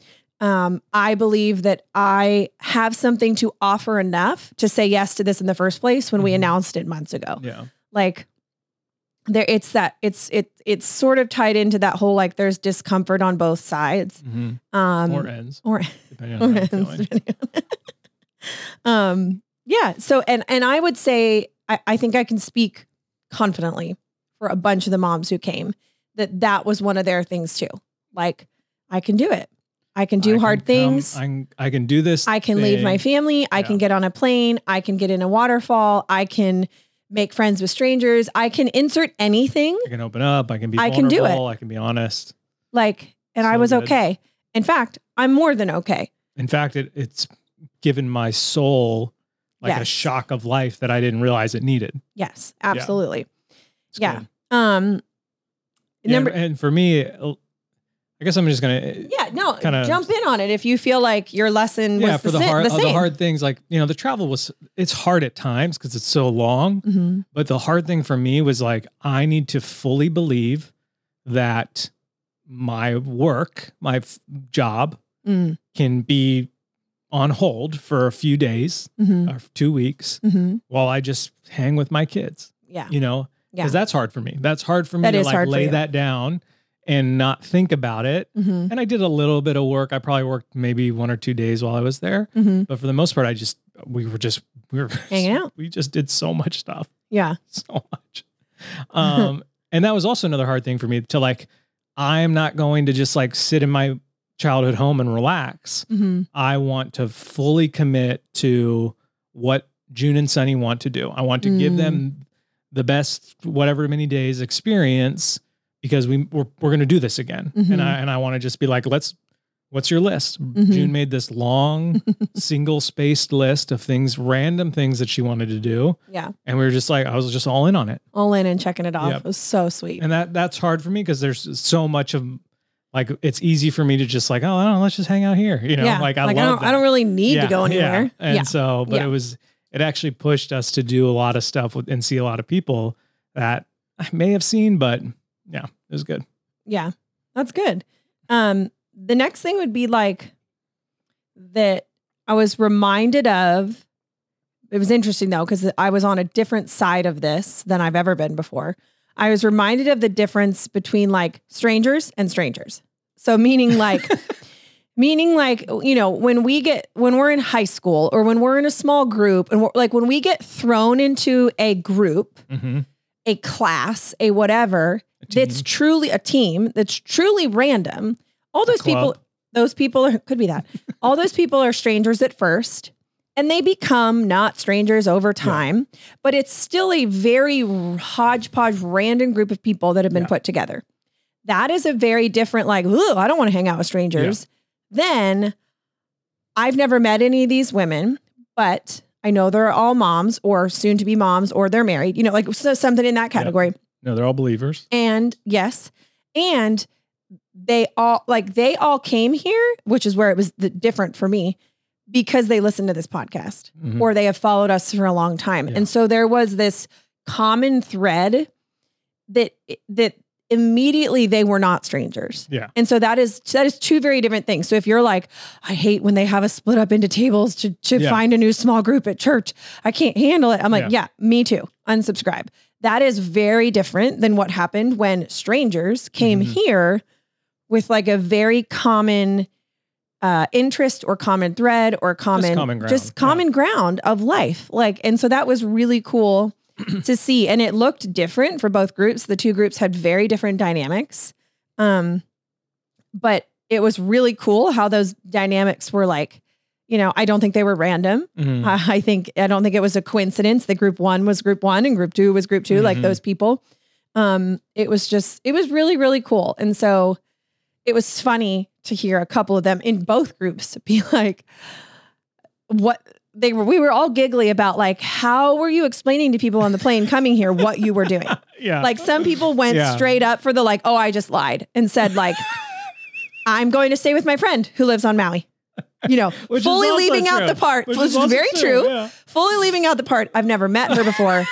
[SPEAKER 2] Um, I believe that I have something to offer enough to say yes to this in the first place when we
[SPEAKER 1] Mhm.
[SPEAKER 2] announced it months ago.
[SPEAKER 1] yeah.
[SPEAKER 2] Like there, it's that it's it it's sort of tied into that whole like there's discomfort on both sides.
[SPEAKER 1] hmm
[SPEAKER 2] Um,
[SPEAKER 1] or ends,
[SPEAKER 2] or [LAUGHS]
[SPEAKER 1] depending on I'm feeling. [LAUGHS]
[SPEAKER 2] um yeah so and and i would say I, I think i can speak confidently for a bunch of the moms who came that that was one of their things too like i can do it i can do
[SPEAKER 1] I
[SPEAKER 2] hard
[SPEAKER 1] come-
[SPEAKER 2] things
[SPEAKER 1] I can, I can do this.
[SPEAKER 2] i can leave my
[SPEAKER 1] thing.
[SPEAKER 2] family i can get on a plane i can get in a waterfall i can make friends with strangers i can insert anything
[SPEAKER 1] I can open up. I can be.
[SPEAKER 2] I can do it.
[SPEAKER 1] I can be honest.
[SPEAKER 2] like and i was
[SPEAKER 1] good.
[SPEAKER 2] okay in fact i'm more than okay
[SPEAKER 1] In fact, it, it's given my soul like a shock of life that I didn't realize it needed.
[SPEAKER 2] yes absolutely
[SPEAKER 1] It's
[SPEAKER 2] Yeah. um
[SPEAKER 1] Yeah,
[SPEAKER 2] number
[SPEAKER 1] and for me, I guess I'm just gonna
[SPEAKER 2] Yeah, no,
[SPEAKER 1] kinda-
[SPEAKER 2] jump in on it if you feel like your lesson
[SPEAKER 1] yeah
[SPEAKER 2] was
[SPEAKER 1] for
[SPEAKER 2] the,
[SPEAKER 1] the, hard
[SPEAKER 2] the
[SPEAKER 1] uh, the hard things like you know the travel was it's hard at times because it's so long.
[SPEAKER 2] Mhm.
[SPEAKER 1] But the hard thing for me was like I need to fully believe that my work, my f- job,
[SPEAKER 2] Mm,
[SPEAKER 1] can be on hold for a few days
[SPEAKER 2] mhm,
[SPEAKER 1] or two weeks
[SPEAKER 2] mhm.
[SPEAKER 1] while I just hang with my kids.
[SPEAKER 2] Yeah,
[SPEAKER 1] You know,
[SPEAKER 2] yeah.
[SPEAKER 1] because that's hard for me. That's hard for me
[SPEAKER 2] That
[SPEAKER 1] to like
[SPEAKER 2] hard
[SPEAKER 1] lay that down and not think about it.
[SPEAKER 2] Mhm,
[SPEAKER 1] And I did a little bit of work. I probably worked maybe one or two days while I was there,
[SPEAKER 2] mhm.
[SPEAKER 1] but for the most part, I just we were just we were
[SPEAKER 2] Hanging [LAUGHS] out.
[SPEAKER 1] We just did so much stuff,
[SPEAKER 2] Yeah. [LAUGHS]
[SPEAKER 1] so much. Um, [LAUGHS] and that was also another hard thing for me to like. I'm not going to just like sit in my childhood home and relax.
[SPEAKER 2] hmm
[SPEAKER 1] I want to fully commit to what June and Sunny want to do. I want to give
[SPEAKER 2] Mm.
[SPEAKER 1] them the best whatever many days experience because we we're, we're going to do this again.
[SPEAKER 2] Mhm.
[SPEAKER 1] And I and I want to just be like, let's what's your list?
[SPEAKER 2] Mhm.
[SPEAKER 1] June made this long [LAUGHS] single spaced list of things, random things that she wanted to do,
[SPEAKER 2] Yeah.
[SPEAKER 1] and we were just like I was just all in on it.
[SPEAKER 2] All in and checking it off.
[SPEAKER 1] Yep.
[SPEAKER 2] It was so sweet.
[SPEAKER 1] And that that's hard for me because there's so much of like it's easy for me to just like, oh, I don't know, let's just hang out here. You know,
[SPEAKER 2] yeah.
[SPEAKER 1] like I love
[SPEAKER 2] don't,
[SPEAKER 1] that.
[SPEAKER 2] I don't really need to go anywhere.
[SPEAKER 1] Yeah. And
[SPEAKER 2] Yeah.
[SPEAKER 1] so, but
[SPEAKER 2] Yeah.
[SPEAKER 1] it was, it actually pushed us to do a lot of stuff with, and see a lot of people that I may have seen, but yeah, it was good.
[SPEAKER 2] Yeah, that's good. Um, the next thing would be like that I was reminded of. It was interesting though, because I was on a different side of this than I've ever been before. I was reminded of the difference between like strangers and strangers. So, meaning like, [LAUGHS] meaning like, you know, when we get, when we're in high school or when we're in a small group and we're like, when we get thrown into a group,
[SPEAKER 1] Mm-hmm.
[SPEAKER 2] A class, a whatever, that's truly a team that's truly random. All those people, those people are, could be that. [LAUGHS] All those people are strangers at first and they become not strangers over time, but it's still a very hodgepodge random group of people that have been
[SPEAKER 1] Yeah.
[SPEAKER 2] put together. That is a very different, like, ooh, I don't want to hang out with strangers. Then I've never met any of these women, but I know they're all moms or soon to be moms or they're married, you know, like so something in that category.
[SPEAKER 1] no, they're all believers.
[SPEAKER 2] And yes, and they all like they all came here, which is where it was the, different for me because they listened to this podcast
[SPEAKER 1] Mhm.
[SPEAKER 2] or they have followed us for a long time.
[SPEAKER 1] Yeah.
[SPEAKER 2] And so there was this common thread that that immediately they were not strangers.
[SPEAKER 1] Yeah.
[SPEAKER 2] And so that is that is two very different things. So if you're like, I hate when they have us split up into tables to to
[SPEAKER 1] Yeah.
[SPEAKER 2] find a new small group at church. I can't handle it. I'm like,
[SPEAKER 1] Yeah.
[SPEAKER 2] yeah, me too. Unsubscribe. That is very different than what happened when strangers came
[SPEAKER 1] Mhm.
[SPEAKER 2] here with like a very common uh interest or common thread or common
[SPEAKER 1] common ground,
[SPEAKER 2] just
[SPEAKER 1] yeah.
[SPEAKER 2] common ground of life. Like and so that was really cool [CLEARS THROAT] to see and it looked different for both groups. The two groups had very different dynamics. Um but it was really cool how those dynamics were like, you know, I don't think they were random.
[SPEAKER 1] Mhm.
[SPEAKER 2] I I think I don't think it was a coincidence that group one was group one and group two was group 2 like
[SPEAKER 1] Mhm.
[SPEAKER 2] those people. Um, it was just it was really really cool, and so it was funny to hear a couple of them in both groups [LAUGHS] be like, what they were. We were all giggly about like how were you explaining to people on the plane coming here what you were doing? [LAUGHS]
[SPEAKER 1] yeah.
[SPEAKER 2] Like some people went
[SPEAKER 1] Yeah.
[SPEAKER 2] straight up for the like, oh, I just lied and said like, [LAUGHS] I'm going to stay with my friend who lives on Maui. You know, [LAUGHS] fully leaving out the part,
[SPEAKER 1] Which
[SPEAKER 2] which
[SPEAKER 1] is
[SPEAKER 2] is very
[SPEAKER 1] true,
[SPEAKER 2] true.
[SPEAKER 1] yeah.
[SPEAKER 2] Fully leaving out the part I've never met her before,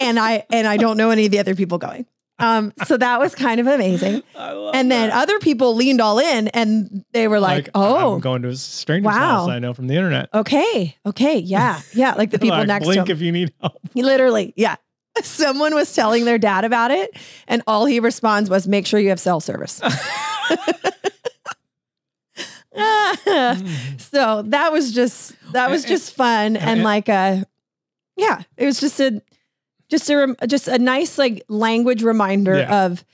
[SPEAKER 2] and I and I don't know any of the other people going. Um, so that was kind of amazing. [LAUGHS] And then
[SPEAKER 1] that.
[SPEAKER 2] other people leaned all in, and they were like, "Oh,
[SPEAKER 1] I'm going to a stranger's
[SPEAKER 2] Wow.
[SPEAKER 1] house I know from the internet.
[SPEAKER 2] okay, okay, yeah, yeah." Like the [LAUGHS] people
[SPEAKER 1] Like,
[SPEAKER 2] next to
[SPEAKER 1] blink
[SPEAKER 2] him.
[SPEAKER 1] if you need help. [LAUGHS]
[SPEAKER 2] Literally, yeah. Someone was telling their dad about it, and all he responds was, "Make sure you have cell service." so that was just that was just fun and
[SPEAKER 1] and-
[SPEAKER 2] like a yeah, it was just a just a rem- just a nice like language reminder
[SPEAKER 1] Yeah.
[SPEAKER 2] of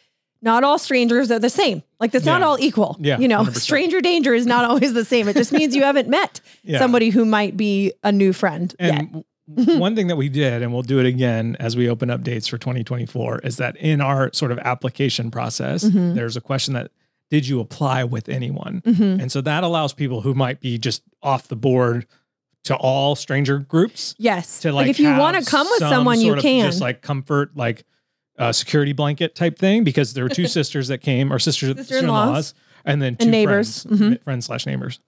[SPEAKER 2] not all strangers are the same. Like it's not all equal.
[SPEAKER 1] Yeah,
[SPEAKER 2] you know,
[SPEAKER 1] 100%.
[SPEAKER 2] stranger danger is not [LAUGHS] always the same. It just means you haven't met [LAUGHS]
[SPEAKER 1] Yeah.
[SPEAKER 2] somebody who might be a new friend.
[SPEAKER 1] And w- one thing that we did, and we'll do it again as we open up dates for 2024, is that in our sort of application process,
[SPEAKER 2] Mhm.
[SPEAKER 1] there's a question that did you apply with anyone?
[SPEAKER 2] Mhm.
[SPEAKER 1] And so that allows people who might be just off the board to all stranger groups
[SPEAKER 2] Yes.
[SPEAKER 1] to
[SPEAKER 2] like,
[SPEAKER 1] like,
[SPEAKER 2] if you want to come with
[SPEAKER 1] some
[SPEAKER 2] someone, you can.
[SPEAKER 1] just like comfort, like a security blanket type thing, because there were two [LAUGHS] sisters that came, or sisters,
[SPEAKER 2] Sister-in-laws.
[SPEAKER 1] and then two
[SPEAKER 2] And neighbors.
[SPEAKER 1] friends,
[SPEAKER 2] Mhm.
[SPEAKER 1] friends slash neighbors.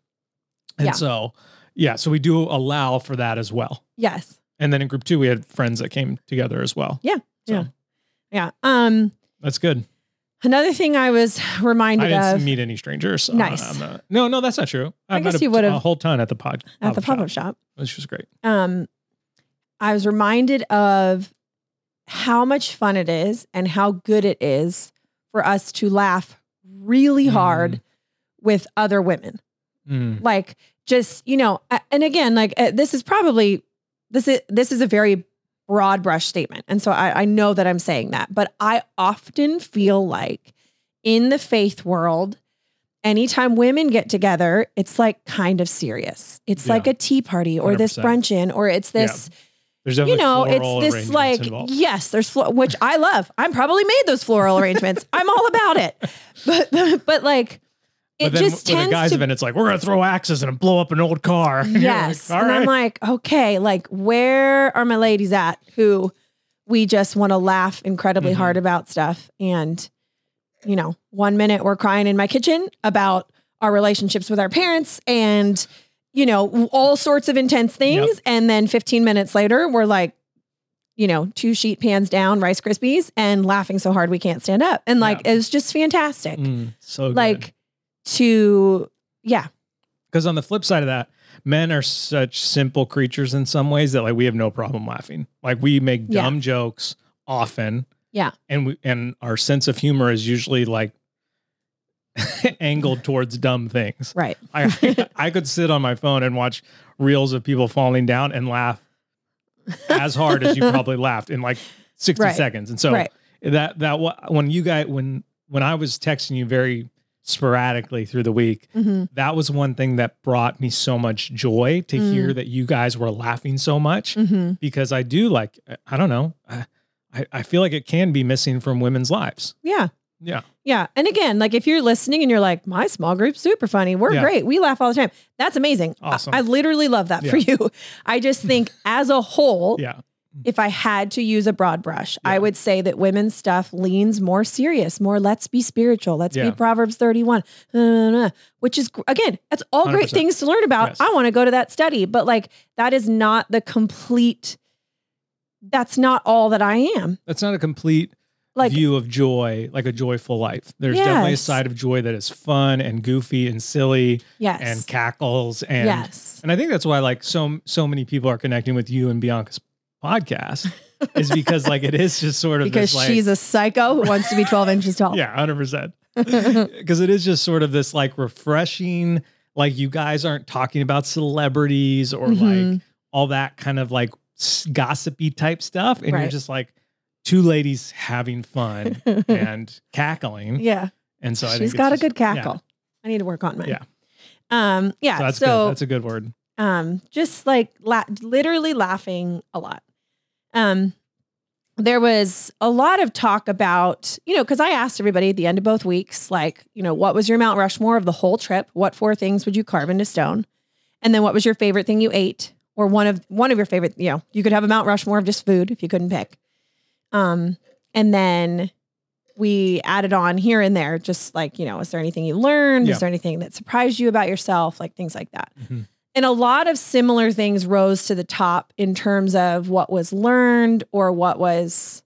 [SPEAKER 1] And
[SPEAKER 2] Yeah.
[SPEAKER 1] so, yeah, so we do allow for that as well.
[SPEAKER 2] yes.
[SPEAKER 1] And then in group two, we had friends that came together as well.
[SPEAKER 2] Yeah,
[SPEAKER 1] So
[SPEAKER 2] yeah. Yeah. Um.
[SPEAKER 1] that's good.
[SPEAKER 2] Another thing I was reminded I
[SPEAKER 1] didn't
[SPEAKER 2] of
[SPEAKER 1] meet any strangers. uh,
[SPEAKER 2] Nice.
[SPEAKER 1] the- no, no, that's not true.
[SPEAKER 2] I
[SPEAKER 1] met
[SPEAKER 2] guess you would've-
[SPEAKER 1] a whole ton at the pod
[SPEAKER 2] at the pop
[SPEAKER 1] pop-up
[SPEAKER 2] shop.
[SPEAKER 1] which was great.
[SPEAKER 2] Um, I was reminded of how much fun it is and how good it is for us to laugh really hard with other women.
[SPEAKER 1] Mm.
[SPEAKER 2] Like just, you know, a- and again, like uh, this is probably this is this is a very broad brush statement. And so I, I know that I'm saying that, but I often feel like in the faith world, anytime women get together, it's like kind of serious. It's
[SPEAKER 1] Yeah.
[SPEAKER 2] like a tea party or this
[SPEAKER 1] 100%.
[SPEAKER 2] brunch in, or it's this,
[SPEAKER 1] There's
[SPEAKER 2] you know, it's this like,
[SPEAKER 1] involved.
[SPEAKER 2] yes, there's, flo- which I love. I'm probably made those floral arrangements. I'm all about it. [LAUGHS] But, but like, it
[SPEAKER 1] but then
[SPEAKER 2] just
[SPEAKER 1] with
[SPEAKER 2] tends
[SPEAKER 1] guy's
[SPEAKER 2] to
[SPEAKER 1] event, it's like we're gonna throw axes and blow up an old car. [LAUGHS]
[SPEAKER 2] Yes.
[SPEAKER 1] like, "All
[SPEAKER 2] and I'm like, okay, like where are my ladies at who we just want to laugh incredibly
[SPEAKER 1] Mhm.
[SPEAKER 2] hard about stuff? And, you know, one minute we're crying in my kitchen about our relationships with our parents and, you know, all sorts of intense things.
[SPEAKER 1] Yep.
[SPEAKER 2] And then 15 minutes later, we're like, you know, two sheet pans down, Rice Krispies, and laughing so hard we can't stand up. And like,
[SPEAKER 1] Yeah.
[SPEAKER 2] it's just fantastic.
[SPEAKER 1] Mm, so
[SPEAKER 2] Like, to, yeah,
[SPEAKER 1] because on the flip side of that, men are such simple creatures in some ways that like we have no problem laughing. Like we make
[SPEAKER 2] Yeah.
[SPEAKER 1] dumb jokes often.
[SPEAKER 2] Yeah.
[SPEAKER 1] And we and our sense of humor is usually like [LAUGHS] angled towards dumb things.
[SPEAKER 2] right.
[SPEAKER 1] I [LAUGHS] I could sit on my phone and watch reels of people falling down and laugh as hard as you [LAUGHS] probably laughed in like 60
[SPEAKER 2] Right.
[SPEAKER 1] seconds. And so
[SPEAKER 2] right.
[SPEAKER 1] that that when you guys when when I was texting you very sporadically through the week,
[SPEAKER 2] hmm
[SPEAKER 1] that was one thing that brought me so much joy to
[SPEAKER 2] Mm.
[SPEAKER 1] hear that you guys were laughing so much
[SPEAKER 2] hmm
[SPEAKER 1] because I do like I don't know I I, I feel like it can be missing from women's lives.
[SPEAKER 2] Yeah.
[SPEAKER 1] Yeah.
[SPEAKER 2] Yeah. And again, like if you're listening and you're like, my small group's super funny. We're
[SPEAKER 1] Yeah.
[SPEAKER 2] great. We laugh all the time. That's amazing.
[SPEAKER 1] Awesome.
[SPEAKER 2] I, literally love that for you. I just think as a whole,
[SPEAKER 1] Yeah.
[SPEAKER 2] If I had to use a broad brush, I would say that women's stuff leans more serious, more let's be spiritual. Let's
[SPEAKER 1] Yeah.
[SPEAKER 2] be Proverbs 31, uh, uh, uh, which is, again, that's all great
[SPEAKER 1] 100%.
[SPEAKER 2] things to learn about.
[SPEAKER 1] Yes.
[SPEAKER 2] I want to go to that study, but like that is not the complete, that's not all that I am.
[SPEAKER 1] That's not a complete
[SPEAKER 2] Like,
[SPEAKER 1] view of joy, like a joyful life. There's definitely a side of joy that is fun and goofy and silly
[SPEAKER 2] yes.
[SPEAKER 1] and cackles and
[SPEAKER 2] yes.
[SPEAKER 1] and I think that's why like so so many people are connecting with you and Bianca's podcast is because like it is just sort of
[SPEAKER 2] Because
[SPEAKER 1] this, like,
[SPEAKER 2] she's a psycho who wants to be 12 inches tall. [LAUGHS]
[SPEAKER 1] yeah, hundred percent. [LAUGHS] Because it is just sort of this like refreshing, like you guys aren't talking about celebrities or like
[SPEAKER 2] Mhm.
[SPEAKER 1] all that kind of like gossipy type stuff, and you're just like two ladies having fun [LAUGHS] and cackling.
[SPEAKER 2] yeah.
[SPEAKER 1] And so
[SPEAKER 2] She's got a
[SPEAKER 1] just-
[SPEAKER 2] good cackle. I need to work on mine.
[SPEAKER 1] Yeah.
[SPEAKER 2] Um, yeah.
[SPEAKER 1] So that's
[SPEAKER 2] so
[SPEAKER 1] good. That's a good word.
[SPEAKER 2] um just like la- literally laughing a lot um there was a lot of talk about you know because i asked everybody at the end of both weeks like you know what was your mount rushmore of the whole trip? What four things would you carve into stone? And then what was your favorite thing you ate? Or one of one of your favorite you know you could have a mount rushmore of just food if you couldn't pick. Um and then we added on here and there just like you know is there anything you learned?
[SPEAKER 1] Yeah.
[SPEAKER 2] is there anything that surprised you about yourself? Like things like that.
[SPEAKER 1] Mhm.
[SPEAKER 2] And a lot of similar things rose to the top in terms of what was learned or what was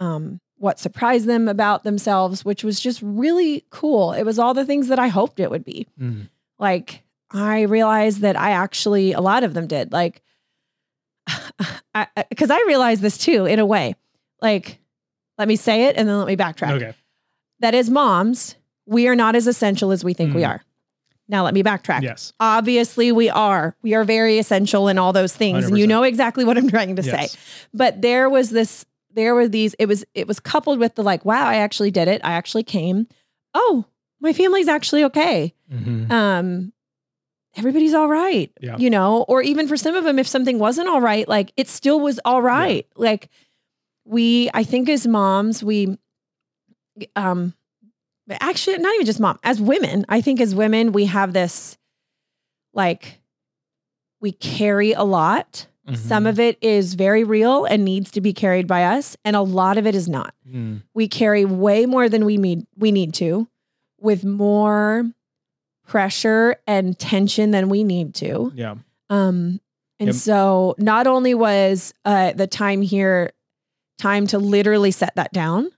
[SPEAKER 2] um, what surprised them about themselves, which was just really cool. It was all the things that I hoped it would be.
[SPEAKER 1] Mm.
[SPEAKER 2] Like I realized that I actually a lot of them did. Like [SIGHS] because I, realized this too in a way. Like let me say it and then let me backtrack
[SPEAKER 1] Okay.
[SPEAKER 2] that as moms, we are not as essential as we think we
[SPEAKER 1] Mhm.
[SPEAKER 2] are. Now, let me backtrack.
[SPEAKER 1] Yes.
[SPEAKER 2] Obviously, we are. We are very essential in all those things. And you know exactly what I'm trying to
[SPEAKER 1] Yes.
[SPEAKER 2] say. But there was this, there were these, it was, it was coupled with the like, wow, I actually did it. I actually came. Oh, my family's actually okay.
[SPEAKER 1] Mhm.
[SPEAKER 2] Um, everybody's all right.
[SPEAKER 1] Yeah.
[SPEAKER 2] You know, or even for some of them, if something wasn't all right, like it still was all right. Like we, I think as moms, we um actually not even just mom, as women, I think as women, we have this like we carry a lot. Some
[SPEAKER 1] Mhm.
[SPEAKER 2] of it is very real and needs to be carried by us, and a lot of it is not
[SPEAKER 1] Mm.
[SPEAKER 2] we carry way more than we need we need to with more pressure and tension than we need to
[SPEAKER 1] Yeah.
[SPEAKER 2] um and
[SPEAKER 1] Yep.
[SPEAKER 2] so not only was uh the time here time to literally set that down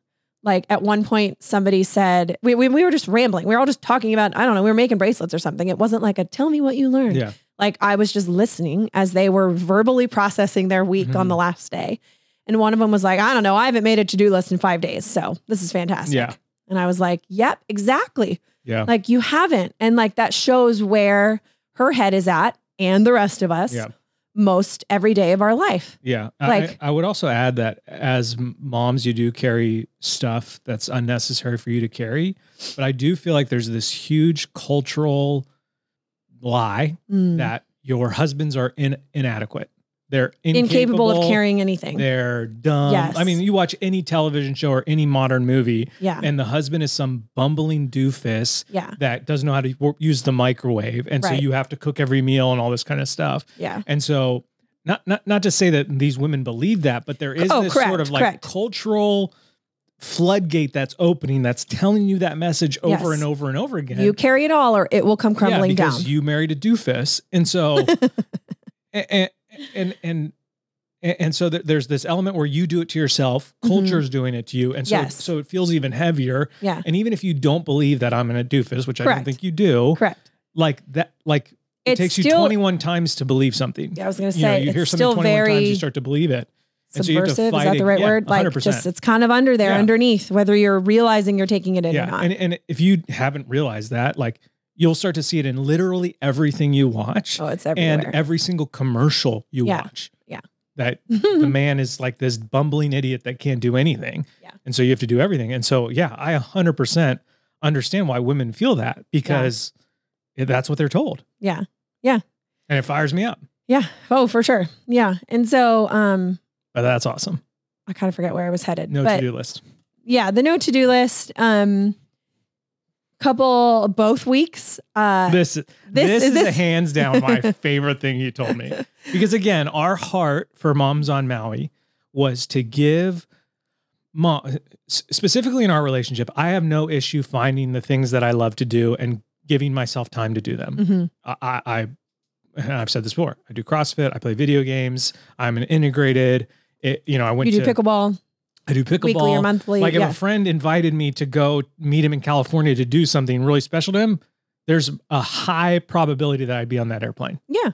[SPEAKER 2] like at one point somebody said we, we, we were just rambling we were all just talking about i don't know we were making bracelets or something it wasn't like a tell me what you learned
[SPEAKER 1] Yeah.
[SPEAKER 2] like I was just listening as they were verbally processing their week on
[SPEAKER 1] Mhm.
[SPEAKER 2] the last day. And one of them was like, I don't know, I haven't made a to do list in five days. So this is fantastic.
[SPEAKER 1] Yeah.
[SPEAKER 2] And I was like, yep, exactly.
[SPEAKER 1] Yeah.
[SPEAKER 2] Like you haven't. And like that shows where her head is at and the rest of us.
[SPEAKER 1] Yeah.
[SPEAKER 2] Most every day of our life.
[SPEAKER 1] Yeah.
[SPEAKER 2] Like-
[SPEAKER 1] I, I would also add that as moms, you do carry stuff that's unnecessary for you to carry. But I do feel like there's this huge cultural lie
[SPEAKER 2] Mm.
[SPEAKER 1] that your husbands are in, inadequate. They're
[SPEAKER 2] Incapable of carrying anything.
[SPEAKER 1] They're dumb.
[SPEAKER 2] Yes.
[SPEAKER 1] I mean, you watch any television show or any modern movie,
[SPEAKER 2] Yeah.
[SPEAKER 1] and the husband is some bumbling doofus
[SPEAKER 2] Yeah.
[SPEAKER 1] that doesn't know how to use the microwave, and so you have to cook every meal and all this kind of stuff.
[SPEAKER 2] Yeah.
[SPEAKER 1] And so, not not not to say that these women believe that, but there is
[SPEAKER 2] Oh,
[SPEAKER 1] this
[SPEAKER 2] correct,
[SPEAKER 1] sort of like
[SPEAKER 2] correct.
[SPEAKER 1] cultural floodgate that's opening that's telling you that message over
[SPEAKER 2] Yes.
[SPEAKER 1] and over and over again.
[SPEAKER 2] You carry it all or it will come crumbling
[SPEAKER 1] yeah, because
[SPEAKER 2] down.
[SPEAKER 1] you married a doofus, and so [LAUGHS] and and and and so there's this element where you do it to yourself.
[SPEAKER 2] Mhm.
[SPEAKER 1] Culture's doing it to you, and so
[SPEAKER 2] Yes.
[SPEAKER 1] so it feels even heavier.
[SPEAKER 2] yeah.
[SPEAKER 1] And even if you don't believe that I'm in a doofus, which I don't think you do,
[SPEAKER 2] Correct.
[SPEAKER 1] like that, like it
[SPEAKER 2] It's
[SPEAKER 1] takes you 21 times to believe something.
[SPEAKER 2] Yeah, I was going to
[SPEAKER 1] you know,
[SPEAKER 2] say
[SPEAKER 1] you hear something
[SPEAKER 2] still
[SPEAKER 1] 21 times, you start to believe it. And so you have to
[SPEAKER 2] subversive. Is that the right
[SPEAKER 1] yeah,
[SPEAKER 2] word? Like
[SPEAKER 1] 100%.
[SPEAKER 2] just it's kind of under there,
[SPEAKER 1] Yeah.
[SPEAKER 2] underneath, whether you're realizing you're taking it in or not.
[SPEAKER 1] and and if you haven't realized that, like you'll start to see it in literally everything you watch
[SPEAKER 2] oh, it's
[SPEAKER 1] and every single commercial you
[SPEAKER 2] Yeah,
[SPEAKER 1] watch.
[SPEAKER 2] yeah.
[SPEAKER 1] That [LAUGHS] the man is like this bumbling idiot that can't do anything.
[SPEAKER 2] Yeah.
[SPEAKER 1] And so you have to do everything. And so, yeah, I 100% understand why women feel that because that's what they're told.
[SPEAKER 2] yeah. Yeah.
[SPEAKER 1] And it fires me up.
[SPEAKER 2] Yeah. Oh, for sure. Yeah. And so um
[SPEAKER 1] But that's awesome.
[SPEAKER 2] I kind of forget where I was headed.
[SPEAKER 1] No to do list.
[SPEAKER 2] yeah, the no to-do list. Um couple both weeks. Uh
[SPEAKER 1] This,
[SPEAKER 2] this-
[SPEAKER 1] this,
[SPEAKER 2] is
[SPEAKER 1] is, a
[SPEAKER 2] this-
[SPEAKER 1] hands down my [LAUGHS] favorite thing you told me. Because again, our heart for moms on Maui was to give mom specifically in our relationship. I have no issue finding the things that I love to do and giving myself time to do them.
[SPEAKER 2] mhm.
[SPEAKER 1] I, I, I've said this before. I do CrossFit. I play video games. I'm an integrated. It, you know, I went
[SPEAKER 2] you do
[SPEAKER 1] to
[SPEAKER 2] pickleball
[SPEAKER 1] I do pickleball
[SPEAKER 2] weekly or monthly.
[SPEAKER 1] like
[SPEAKER 2] yeah.
[SPEAKER 1] if a friend invited me to go meet him in California to do something really special to him, there's a high probability that I'd be on that airplane.
[SPEAKER 2] yeah.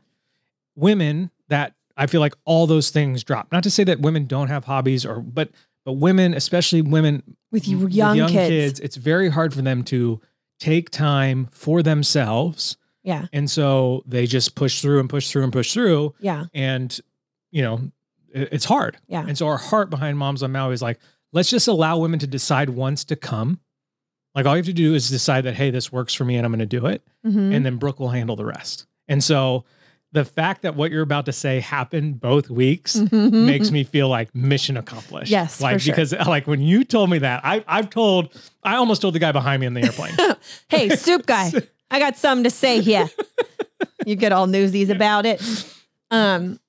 [SPEAKER 1] Women that I feel like all those things drop. Not to say that women don't have hobbies or but but women, especially women
[SPEAKER 2] With young,
[SPEAKER 1] with
[SPEAKER 2] young, kids.
[SPEAKER 1] it's very hard for them to take time for themselves.
[SPEAKER 2] Yeah.
[SPEAKER 1] And so they just push through and push through and push through
[SPEAKER 2] Yeah.
[SPEAKER 1] and you know it's hard
[SPEAKER 2] Yeah.
[SPEAKER 1] and so our heart behind moms on maui is like let's just allow women to decide once to come like all you have to do is decide that hey this works for me and i'm going to do it
[SPEAKER 2] Mhm.
[SPEAKER 1] and then brooke will handle the rest and so the fact that what you're about to say happened both weeks
[SPEAKER 2] Mhm.
[SPEAKER 1] makes me feel like mission accomplished
[SPEAKER 2] Yes,
[SPEAKER 1] like
[SPEAKER 2] sure.
[SPEAKER 1] because [LAUGHS] like when you told me that I, i've told i almost told the guy behind me in the airplane [LAUGHS]
[SPEAKER 2] hey, [LAUGHS] soup guy, I got something to say here. you get all newsies about it. Um,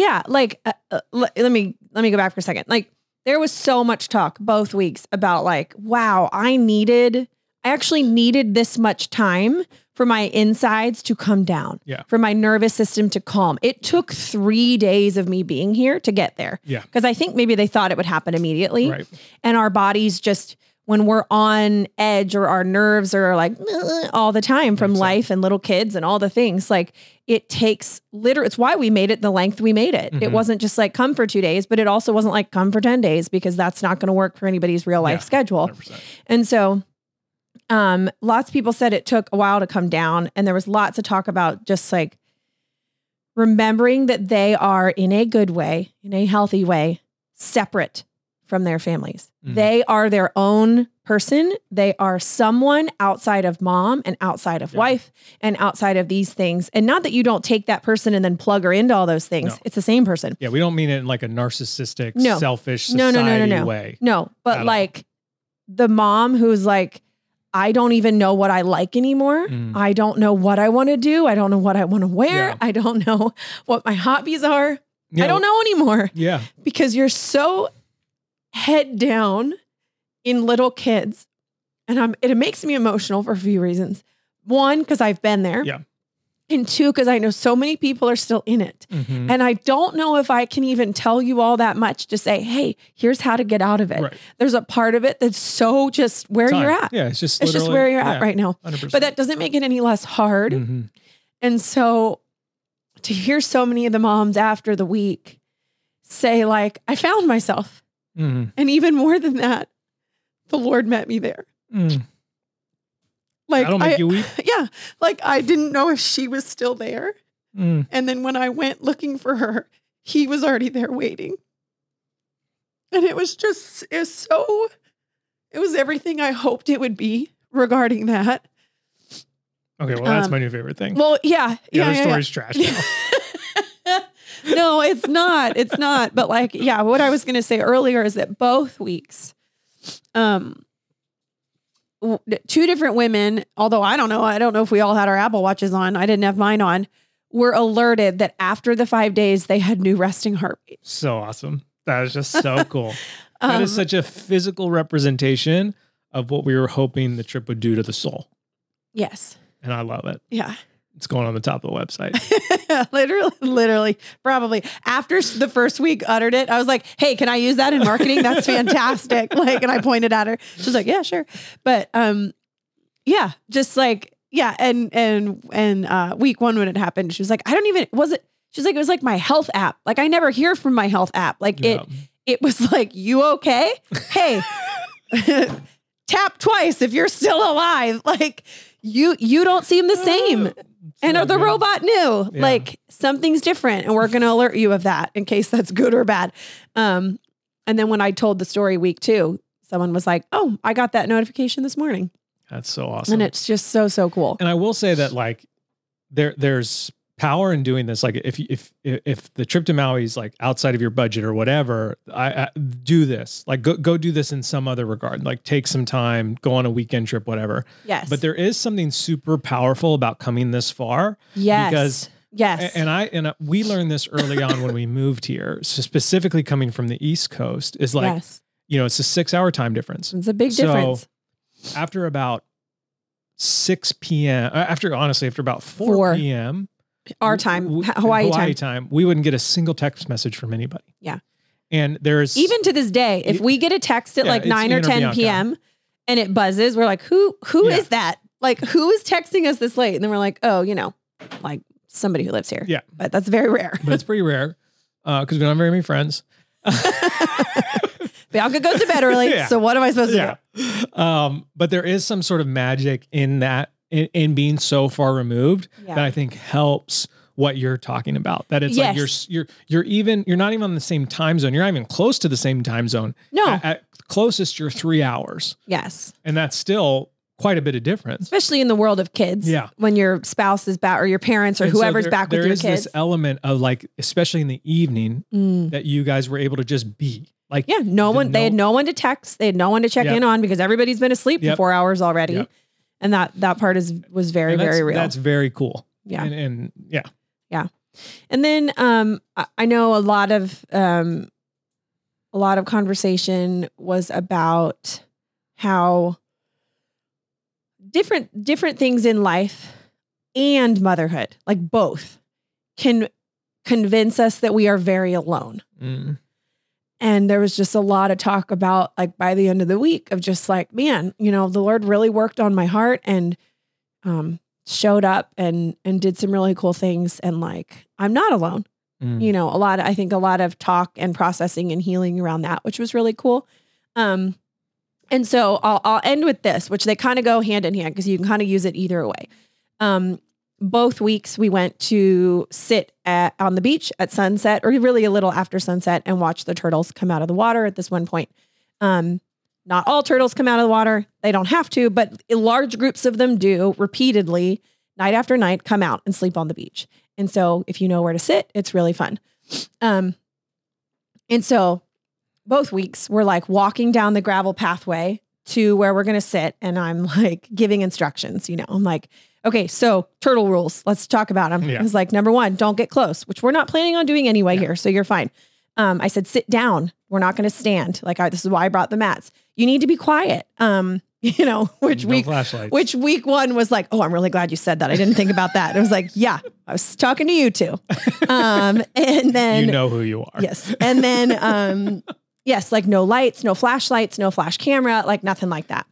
[SPEAKER 2] yeah, like uh, uh, let, let me let me go back for a second. Like there was so much talk both weeks about like, wow, I needed, I actually needed this much time for my insides to come down.
[SPEAKER 1] Yeah.
[SPEAKER 2] For my nervous system to calm. It took three days of me being here to get there.
[SPEAKER 1] Yeah.
[SPEAKER 2] Because I think maybe they thought it would happen immediately
[SPEAKER 1] right
[SPEAKER 2] and our bodies just when we're on edge or our nerves are like [LAUGHS] all the time from
[SPEAKER 1] sense.
[SPEAKER 2] life and little kids and all the things like it takes literally it's why we made it the length we made it it
[SPEAKER 1] Mhm.
[SPEAKER 2] wasn't just like come for two days but it also wasn't like come for 10 days because that's not going to work for anybody's real life
[SPEAKER 1] Yeah.
[SPEAKER 2] schedule
[SPEAKER 1] 100%.
[SPEAKER 2] and so um lots of people said it took a while to come down and there was lots of talk about just like remembering that they are in a good way, in a healthy way, separate from their families.
[SPEAKER 1] Mhm.
[SPEAKER 2] They are their own person. They are someone outside of mom and outside of
[SPEAKER 1] Yeah.
[SPEAKER 2] wife and outside of these things. And not that you don't take that person and then plug her into all those things.
[SPEAKER 1] No.
[SPEAKER 2] It's the same person.
[SPEAKER 1] yeah we don't mean it in like a narcissistic
[SPEAKER 2] No.
[SPEAKER 1] selfish
[SPEAKER 2] No, no, no, no, no.
[SPEAKER 1] way
[SPEAKER 2] No, but
[SPEAKER 1] all.
[SPEAKER 2] like the mom who's like, I don't even know what I like anymore.
[SPEAKER 1] Mm.
[SPEAKER 2] I don't know what I want to do. I don't know what I want to wear.
[SPEAKER 1] Yeah. [LAUGHS]
[SPEAKER 2] I don't know what my hobbies are.
[SPEAKER 1] Yeah,
[SPEAKER 2] I don't know anymore
[SPEAKER 1] yeah
[SPEAKER 2] because you're so head down in little kids. And I'm, it makes me emotional for a few reasons. One, because I've been there.
[SPEAKER 1] Yeah.
[SPEAKER 2] And two, because I know so many people are still in it.
[SPEAKER 1] Mhm.
[SPEAKER 2] And I don't know if I can even tell you all that much to say, hey, here's how to get out of it.
[SPEAKER 1] right
[SPEAKER 2] There's a part of it that's so just where
[SPEAKER 1] Time.
[SPEAKER 2] you're at.
[SPEAKER 1] yeah it's just
[SPEAKER 2] It's just where you're at
[SPEAKER 1] yeah,
[SPEAKER 2] right now.
[SPEAKER 1] 100%.
[SPEAKER 2] But that doesn't make it any less hard.
[SPEAKER 1] Mhm.
[SPEAKER 2] And so to hear so many of the moms after the week say, like, I found myself.
[SPEAKER 1] Mhm.
[SPEAKER 2] And even more than that, the Lord met me there.
[SPEAKER 1] Mm.
[SPEAKER 2] Like,
[SPEAKER 1] That'll make
[SPEAKER 2] I,
[SPEAKER 1] you weep. [LAUGHS]
[SPEAKER 2] yeah, like I didn't know if she was still there.
[SPEAKER 1] Mm.
[SPEAKER 2] And then when I went looking for her, he was already there waiting. And it was just, it was so, it was everything I hoped it would be regarding that.
[SPEAKER 1] Okay, well, that's
[SPEAKER 2] Um,
[SPEAKER 1] my new favorite thing.
[SPEAKER 2] Well, yeah.
[SPEAKER 1] the
[SPEAKER 2] yeah,
[SPEAKER 1] other
[SPEAKER 2] yeah,
[SPEAKER 1] story's trash now.
[SPEAKER 2] yeah. [LAUGHS] no, it's not. It's not. But like, yeah, what I was going to say earlier is that both weeks, um, w- two different women, although I don't know, I don't know if we all had our Apple watches on. I didn't have mine on. Were alerted that after the five days they had new resting heartbeat.
[SPEAKER 1] so awesome. That is just so cool. [LAUGHS] that is
[SPEAKER 2] Um,
[SPEAKER 1] such a physical representation of what we were hoping the trip would do to the soul.
[SPEAKER 2] yes.
[SPEAKER 1] And I love it.
[SPEAKER 2] Yeah.
[SPEAKER 1] It's going on the top of the website. [LAUGHS]
[SPEAKER 2] literally, literally, probably after the first week uttered it, I was like, "Hey, can I use that in marketing? That's [LAUGHS] fantastic!" Like, and I pointed at her. She's like, "Yeah, sure." But um, yeah, just like yeah, and and and uh, week one when it happened, she was like, "I don't even was it." She's like, "It was like my health app. Like, I never hear from my health app. Like it it was like, you okay? Hey, [LAUGHS] tap twice if you're still alive. Like you you don't seem the same. And
[SPEAKER 1] So
[SPEAKER 2] the
[SPEAKER 1] good.
[SPEAKER 2] robot knew
[SPEAKER 1] Yeah.
[SPEAKER 2] like something's different, and we're going to alert you of that in case that's good or bad. Um, and then when I told the story week two, someone was like, "Oh, I got that notification this morning,"
[SPEAKER 1] That's so awesome.
[SPEAKER 2] and it's just so so cool.
[SPEAKER 1] And I will say that like there there's power in doing this. Like if if if the trip to Maui is like outside of your budget or whatever, I, I do this. Like go go do this in some other regard. Like take some time, go on a weekend trip, whatever.
[SPEAKER 2] Yes,
[SPEAKER 1] But there is something super powerful about coming this far.
[SPEAKER 2] yes,
[SPEAKER 1] because-
[SPEAKER 2] yes,
[SPEAKER 1] And I and we learned this early on when we moved here. So specifically coming from the East Coast is like
[SPEAKER 2] yes,
[SPEAKER 1] you know it's a six hour time difference.
[SPEAKER 2] it's a big difference. So.
[SPEAKER 1] After about six p.m. uh, After honestly after about four,
[SPEAKER 2] Four.
[SPEAKER 1] p.m.
[SPEAKER 2] Our time,
[SPEAKER 1] w-
[SPEAKER 2] Hawaii,
[SPEAKER 1] Hawaii
[SPEAKER 2] time.
[SPEAKER 1] time, we wouldn't get a single text message from anybody.
[SPEAKER 2] Yeah.
[SPEAKER 1] And there's
[SPEAKER 2] Even to this day, if we get a text at
[SPEAKER 1] Yeah,
[SPEAKER 2] like nine or ten p.m. and it buzzes, we're like, "Who? Who is
[SPEAKER 1] Yeah.
[SPEAKER 2] that? Like, who is texting us this late?" And then we're like, "Oh, you know, like somebody who lives here."
[SPEAKER 1] Yeah.
[SPEAKER 2] but that's very rare.
[SPEAKER 1] but it's pretty rare because we don't have very many friends. [LAUGHS]
[SPEAKER 2] Bianca goes to bed early, [LAUGHS]
[SPEAKER 1] Yeah.
[SPEAKER 2] so what am I supposed to
[SPEAKER 1] yeah.
[SPEAKER 2] do?
[SPEAKER 1] Um, but there is some sort of magic in that in, in being so far removed
[SPEAKER 2] Yeah.
[SPEAKER 1] that I think helps what you're talking about. That it's like you're you're you're even you're not even on the same time zone. You're not even close to the same time zone.
[SPEAKER 2] No.
[SPEAKER 1] At, at closest, you're three hours,
[SPEAKER 2] Yes,
[SPEAKER 1] and that's still quite a bit of difference.
[SPEAKER 2] especially in the world of kids.
[SPEAKER 1] Yeah.
[SPEAKER 2] when your spouse is back or your parents or
[SPEAKER 1] And so
[SPEAKER 2] whoever's
[SPEAKER 1] there-
[SPEAKER 2] back with
[SPEAKER 1] there
[SPEAKER 2] your
[SPEAKER 1] is
[SPEAKER 2] kids.
[SPEAKER 1] this element of like, especially in the evening,
[SPEAKER 2] Mm.
[SPEAKER 1] that you guys were able to just be like,
[SPEAKER 2] Yeah, no one. They had
[SPEAKER 1] no-
[SPEAKER 2] no one to text. They had no one to check
[SPEAKER 1] Yep.
[SPEAKER 2] in on because everybody's been asleep
[SPEAKER 1] Yep.
[SPEAKER 2] for four hours already,
[SPEAKER 1] Yep.
[SPEAKER 2] And that that part is was very very real.
[SPEAKER 1] That's very cool.
[SPEAKER 2] yeah.
[SPEAKER 1] and, and yeah, yeah.
[SPEAKER 2] And then um, I- know a lot of um, a lot of conversation was about how different different things in life and motherhood, like both, can convince us that we are very alone.
[SPEAKER 1] Mm.
[SPEAKER 2] And there was just a lot of talk about like by the end of the week of just like, man, you know, the Lord really worked on my heart and um showed up and and did some really cool things and like I'm not alone.
[SPEAKER 1] Mm.
[SPEAKER 2] You know, a lot I think a lot of talk and processing and healing around that, which was really cool. Um and so I'll I'll end with this, which they kind of go hand in hand because you can kind of use it either way. Um both weeks we went to sit at, on the beach at sunset or really a little after sunset and watch the turtles come out of the water at this one point. Um, not all turtles come out of the water. They don't have to, but large groups of them do repeatedly, night after night, come out and sleep on the beach. And so if you know where to sit, it's really fun. Um, and so both weeks we're like walking down the gravel pathway to where we're going to sit. And I'm like giving instructions, you know, I'm like, okay, so turtle rules, let's talk about them.
[SPEAKER 1] Yeah.
[SPEAKER 2] I was like, number one, don't get close, which we're not planning on doing anyway here. So you're fine. Um, I said, sit down. We're not going to stand. Like I, this is why I brought the mats. You need to be quiet. Um, [LAUGHS] you know, which
[SPEAKER 1] no
[SPEAKER 2] week,
[SPEAKER 1] flashlights.
[SPEAKER 2] which week one was like, oh, I'm really glad you said that. I didn't think about that. It was like, yeah, I was talking to you too. Um, [LAUGHS] and then
[SPEAKER 1] you know who you are.
[SPEAKER 2] Yes. And then um yes, like no lights, no flashlights, no flash camera, like nothing like that.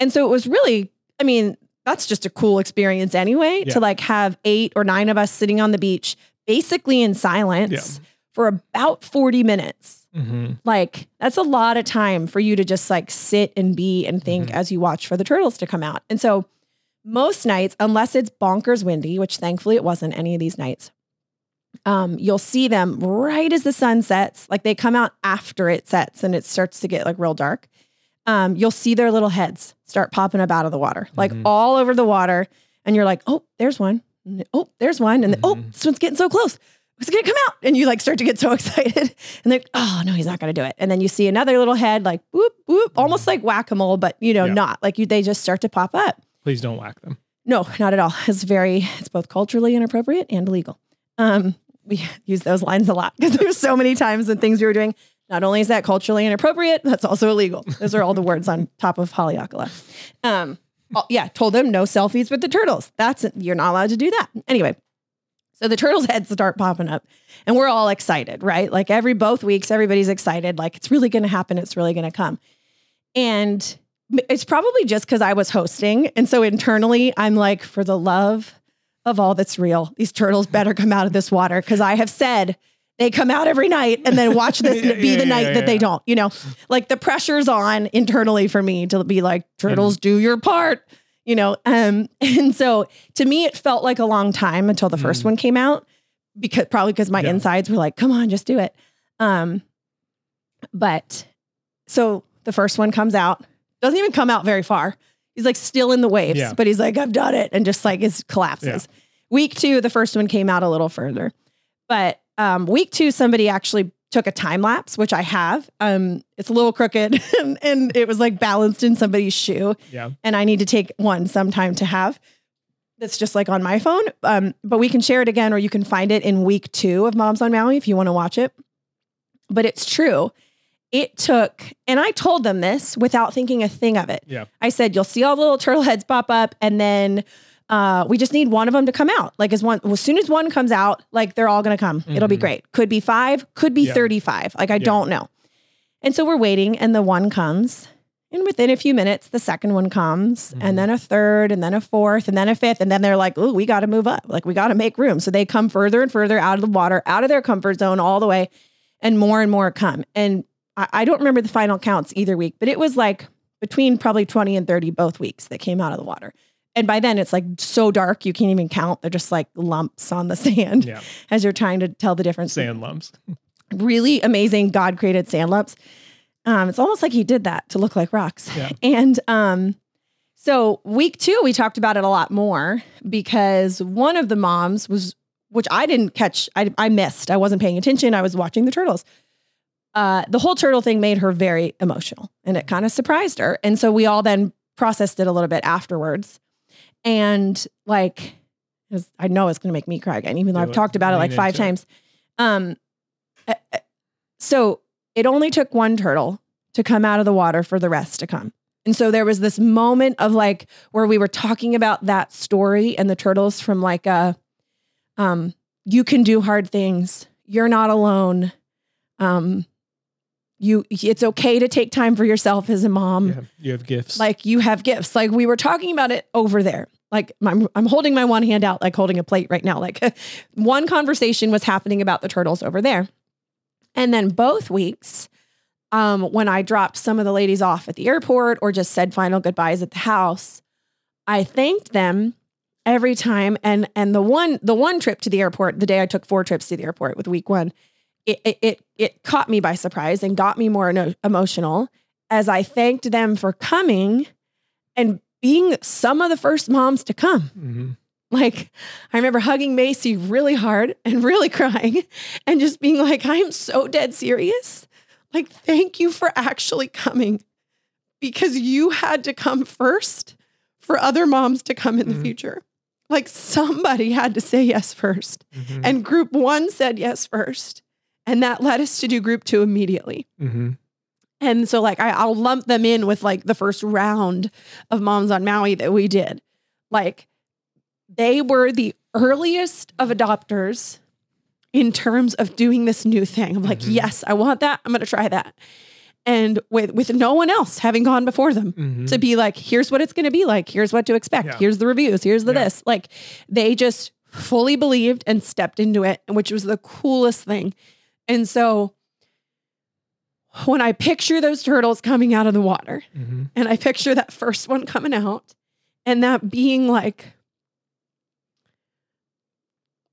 [SPEAKER 2] And so it was really, I mean, that's just a cool experience anyway
[SPEAKER 1] Yeah.
[SPEAKER 2] to like have eight or nine of us sitting on the beach basically in silence for about 40 minutes.
[SPEAKER 1] hmm
[SPEAKER 2] Like that's a lot of time for you to just like sit and be and think
[SPEAKER 1] Mhm.
[SPEAKER 2] as you watch for the turtles to come out. And so most nights, unless it's bonkers windy, which thankfully it wasn't any of these nights, um, you'll see them right as the sun sets. Like they come out after it sets and it starts to get like real dark. Um, you'll see their little heads start popping up out of the water, like
[SPEAKER 1] Mhm.
[SPEAKER 2] all over the water. And you're like, oh, there's one. Oh, there's one. And oh,
[SPEAKER 1] Mhm.
[SPEAKER 2] this one's getting so close. It's gonna come out. And you like start to get so [LAUGHS] excited. And like, oh no, he's not gonna do it. And then you see another little head, like whoop, whoop, almost like whack-a-mole, but you know,
[SPEAKER 1] Yeah.
[SPEAKER 2] not like you they just start to pop up.
[SPEAKER 1] Please don't whack them.
[SPEAKER 2] No, not at all. It's very, it's both culturally inappropriate and illegal. Um, we [LAUGHS] use those lines a lot because there's so many times and things we were doing. Not only is that culturally inappropriate, [LAUGHS] that's also illegal. Those are all the words on top of Haleakala. Um, oh, yeah, told them no selfies with the turtles. That's you're not allowed to do that. Anyway, so the turtles' heads start popping up, and we're all excited, right? Like every both weeks, everybody's excited. Like it's really going to happen. It's really going to come, and it's probably just because I was hosting. And so internally, I'm like, for the love of all that's real, these turtles better come out of this water because I have said they come out every night and then watch this [LAUGHS]
[SPEAKER 1] Yeah,
[SPEAKER 2] be
[SPEAKER 1] yeah,
[SPEAKER 2] the night
[SPEAKER 1] yeah,
[SPEAKER 2] that they don't, you know, like the pressure's on internally for me to be like, turtles, do your part, you know. Um, [LAUGHS] and so to me, it felt like a long time until the first
[SPEAKER 1] Mm.
[SPEAKER 2] one came out because probably because my insides were like, come on, just do it. Um, but so the first one comes out, doesn't even come out very far. He's like still in the waves, but he's like, I've done it, and just like is collapses. Week two, the first one came out a little further. But um, week two, somebody actually took a time lapse, which I have. Um, it's a little crooked [LAUGHS] and, and it was like balanced in somebody's shoe.
[SPEAKER 1] Yeah.
[SPEAKER 2] And I need to take one sometime to have. That's just like on my phone. Um, but we can share it again, or you can find it in week two of Moms on Maui if you want to watch it. But it's true. It took, and I told them this without thinking a thing of it.
[SPEAKER 1] Yeah.
[SPEAKER 2] I said, you'll see all the little turtle heads pop up, and then uh, we just need one of them to come out. Like as one, as soon as one comes out, like they're all going to come. It'll be
[SPEAKER 1] Mhm.
[SPEAKER 2] great. Could be five, could be
[SPEAKER 1] Yeah.
[SPEAKER 2] 35. Like I
[SPEAKER 1] Yeah.
[SPEAKER 2] don't know. And so we're waiting, and the one comes. And within a few minutes, the second one comes,
[SPEAKER 1] Mhm.
[SPEAKER 2] and then a third, and then a fourth, and then a fifth. And then they're like, oh, we got to move up. Like, we got to make room. So they come further and further out of the water, out of their comfort zone, all the way, and more and more come. And I, I don't remember the final counts either week, but it was like between probably 20 and 30 both weeks that came out of the water. And by then, it's like so dark, you can't even count. They're just like lumps on the [LAUGHS] sand
[SPEAKER 1] Yeah.
[SPEAKER 2] as you're trying to tell the difference
[SPEAKER 1] Sand lumps.
[SPEAKER 2] really amazing God created sand lumps. Um, it's almost like he did that to look like rocks.
[SPEAKER 1] Yeah. [LAUGHS]
[SPEAKER 2] And um, so week two, we talked about it a lot more because one of the moms was, which I didn't catch, I, I missed. I wasn't paying attention. I was watching the turtles. Uh, the whole turtle thing made her very emotional and it kind of surprised her. And so we all then processed it a little bit afterwards. And like, I know it's going to make me cry again, even though I've talked about it like five times. Um, uh, uh, so it only took one turtle to come out of the water for the rest to come. And so there was this moment of like where we were talking about that story and the turtles from like a um you can do hard things. You're not alone. Um you it's okay to take time for yourself as a mom
[SPEAKER 1] yeah. You have gifts.
[SPEAKER 2] like you have gifts like we were talking about it over there like I'm, I'm holding my one hand out like holding a plate right now. Like [LAUGHS] one conversation was happening about the turtles over there. And then both weeks um, when i dropped some of the ladies off at the airport or just said final goodbyes at the house i thanked them every time. And and the one the one trip to the airport the day i took four trips to the airport with week one it it it, it caught me by surprise and got me more emotional as I thanked them for coming and being some of the first moms to come.
[SPEAKER 1] Mhm.
[SPEAKER 2] Like, I remember hugging Macy really hard and really crying and just being like, I'm so dead serious. Like, thank you for actually coming because you had to come first for other moms to come in the
[SPEAKER 1] Mhm.
[SPEAKER 2] future. Like, somebody had to say yes first.
[SPEAKER 1] Mhm.
[SPEAKER 2] And group one said yes first. And that led us to do group two immediately. And so like I, I'll lump them in with like the first round of Moms on Maui that we did. Like they were the earliest of adopters in terms of doing this new thing. I'm like,
[SPEAKER 1] Mhm.
[SPEAKER 2] yes, I want that. I'm gonna try that. And with with no one else having gone before them
[SPEAKER 1] Mhm.
[SPEAKER 2] to be like, here's what it's gonna be like, here's what to expect,
[SPEAKER 1] Yeah.
[SPEAKER 2] here's the reviews, here's the
[SPEAKER 1] Yeah.
[SPEAKER 2] this. Like they just fully believed and stepped into it, which was the coolest thing. And so when I picture those turtles coming out of the water
[SPEAKER 1] Mhm.
[SPEAKER 2] and I picture that first one coming out and that being like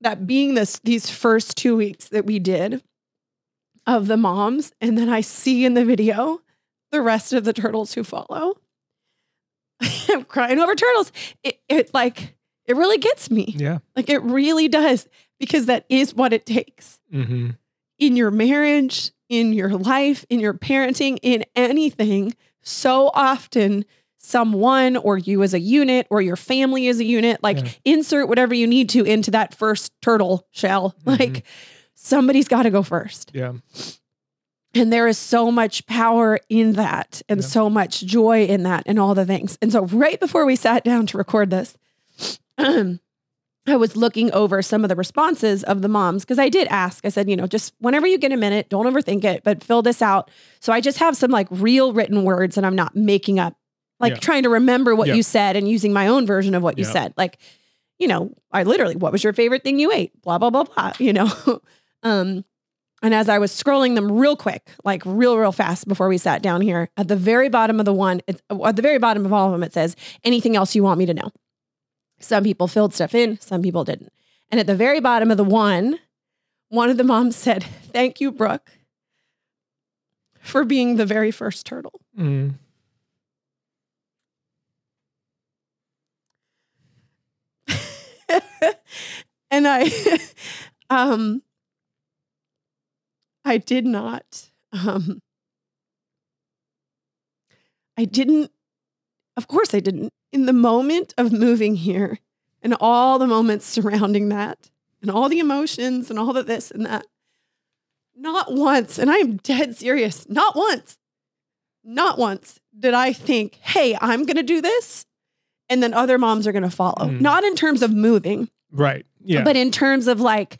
[SPEAKER 2] that being this these first two weeks that we did of the moms, and then I see in the video the rest of the turtles who follow. [LAUGHS] I'm crying over turtles. It, it like it really gets me.
[SPEAKER 1] Yeah.
[SPEAKER 2] Like it really does because that is what it takes
[SPEAKER 1] Mm-hmm.
[SPEAKER 2] in your marriage, in your life, in your parenting, in anything. So often, someone or you as a unit or your family as a unit, like
[SPEAKER 1] Yeah.
[SPEAKER 2] insert whatever you need to into that first turtle shell. [LAUGHS]
[SPEAKER 1] Mhm.
[SPEAKER 2] Like somebody's got to go first.
[SPEAKER 1] Yeah.
[SPEAKER 2] And there is so much power in that and
[SPEAKER 1] Yeah.
[SPEAKER 2] so much joy in that and all the things. And so, right before we sat down to record this, [CLEARS THROAT] I was looking over some of the responses of the moms because I did ask. I said, you know, just whenever you get a minute, don't overthink it, but fill this out. So I just have some like real written words and I'm not making up, like
[SPEAKER 1] Yeah.
[SPEAKER 2] trying to remember what
[SPEAKER 1] Yeah.
[SPEAKER 2] you said and using my own version of what you said. Like, you know, I literally, what was your favorite thing you ate? Blah, blah, blah, blah, you know? [LAUGHS] um, and as I was scrolling them real quick, like real, real fast before we sat down here, at the very bottom of the one, it's, at the very bottom of all of them, it says, anything else you want me to know? Some people filled stuff in, some people didn't. And at the very bottom of the one, one of the moms said, Thank you, Brooke, for being the very first turtle.
[SPEAKER 1] Mm. [LAUGHS]
[SPEAKER 2] and I [LAUGHS] um I did not um I didn't of course I didn't in the moment of moving here and all the moments surrounding that and all the emotions and all the this and that not once and I am dead serious not once not once did I think hey I'm going to do this and then other moms are going to follow
[SPEAKER 1] Mm.
[SPEAKER 2] not in terms of moving
[SPEAKER 1] Right. Yeah.
[SPEAKER 2] but in terms of like,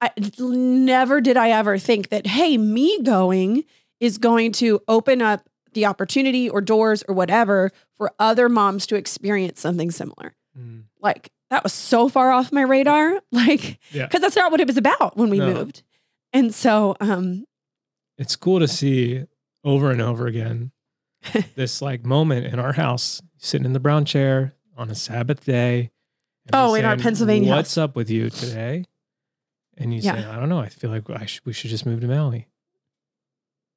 [SPEAKER 2] I, never did I ever think that, hey, me going is going to open up the opportunity or doors or whatever for other moms to experience something similar.
[SPEAKER 1] Mm.
[SPEAKER 2] Like, that was so far off my radar. [LAUGHS] Like,
[SPEAKER 1] Yeah.
[SPEAKER 2] because that's not what it was about when we
[SPEAKER 1] No.
[SPEAKER 2] moved. And so, um,
[SPEAKER 1] it's cool to see over and over again [LAUGHS] this like moment in our house, sitting in the brown chair on a Sabbath day.
[SPEAKER 2] Oh,
[SPEAKER 1] he's
[SPEAKER 2] in our Pennsylvania
[SPEAKER 1] What's up with you today? And you say, I don't know. I feel like I should, we should just move to Maui.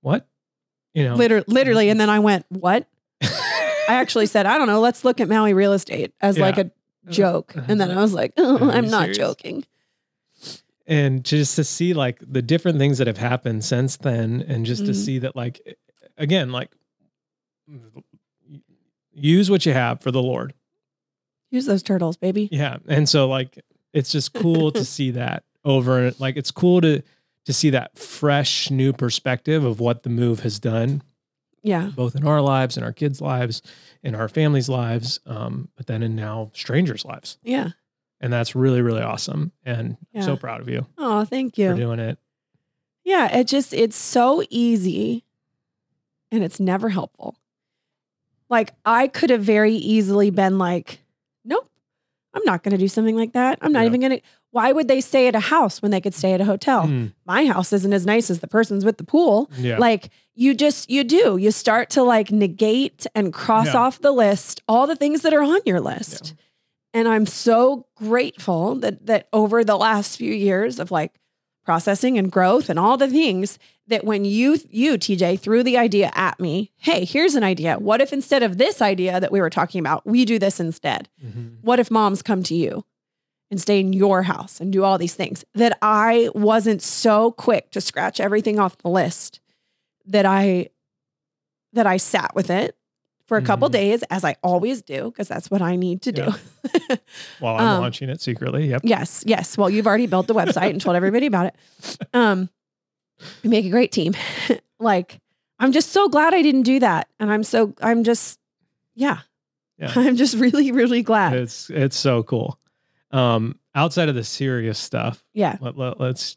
[SPEAKER 1] What? You know,
[SPEAKER 2] liter- literally. Mm-hmm. And then I went, what? I actually said, I don't know, let's look at Maui real estate as like a uh, joke. Uh-huh. And then I was like, oh, I'm not
[SPEAKER 1] serious?
[SPEAKER 2] joking.
[SPEAKER 1] and just to see like the different things that have happened since then and just to
[SPEAKER 2] Mhm.
[SPEAKER 1] see that like again like use what you have for the lord
[SPEAKER 2] Use those turtles, baby.
[SPEAKER 1] yeah and so like it's just cool to [LAUGHS] see that over like it's cool to to see that fresh new perspective of what the move has done
[SPEAKER 2] Yeah.
[SPEAKER 1] both in our lives in our kids lives in our families lives um but then in now strangers lives
[SPEAKER 2] Yeah.
[SPEAKER 1] and that's really really awesome and I'm so proud of you
[SPEAKER 2] Oh, thank you.
[SPEAKER 1] for doing it
[SPEAKER 2] Yeah, it just it's so easy and it's never helpful. Like I could have very easily been like, nope, I'm not going to do something like that. I'm not
[SPEAKER 1] Yeah.
[SPEAKER 2] even going to why would they stay at a house when they could stay at a hotel?
[SPEAKER 1] Mm,
[SPEAKER 2] My house isn't as nice as the person's with the pool.
[SPEAKER 1] yeah
[SPEAKER 2] Like you just you do. You start to like negate and cross
[SPEAKER 1] Yeah.
[SPEAKER 2] off the list all the things that are on your list. And I'm so grateful that that over the last few years of like processing and growth and all the things that when you you TJ threw the idea at me, hey, here's an idea. What if instead of this idea that we were talking about, we do this instead?
[SPEAKER 1] Mhm.
[SPEAKER 2] What if moms come to you and stay in your house and do all these things? That I wasn't so quick to scratch everything off the list that I that I sat with it for a couple
[SPEAKER 1] Mhm.
[SPEAKER 2] days as I always do because that's what I need to do. [LAUGHS]
[SPEAKER 1] while I'm
[SPEAKER 2] Um,
[SPEAKER 1] launching it secretly. Yep.
[SPEAKER 2] yes, yes. Well, you've already built the website and told everybody about it. [LAUGHS] Um we make a great team. [LAUGHS] like I'm just so glad I didn't do that and I'm so I'm just yeah.
[SPEAKER 1] Yeah.
[SPEAKER 2] I'm just really really glad.
[SPEAKER 1] It's it's so cool. Um, outside of the serious stuff,
[SPEAKER 2] yeah.
[SPEAKER 1] let, let, let's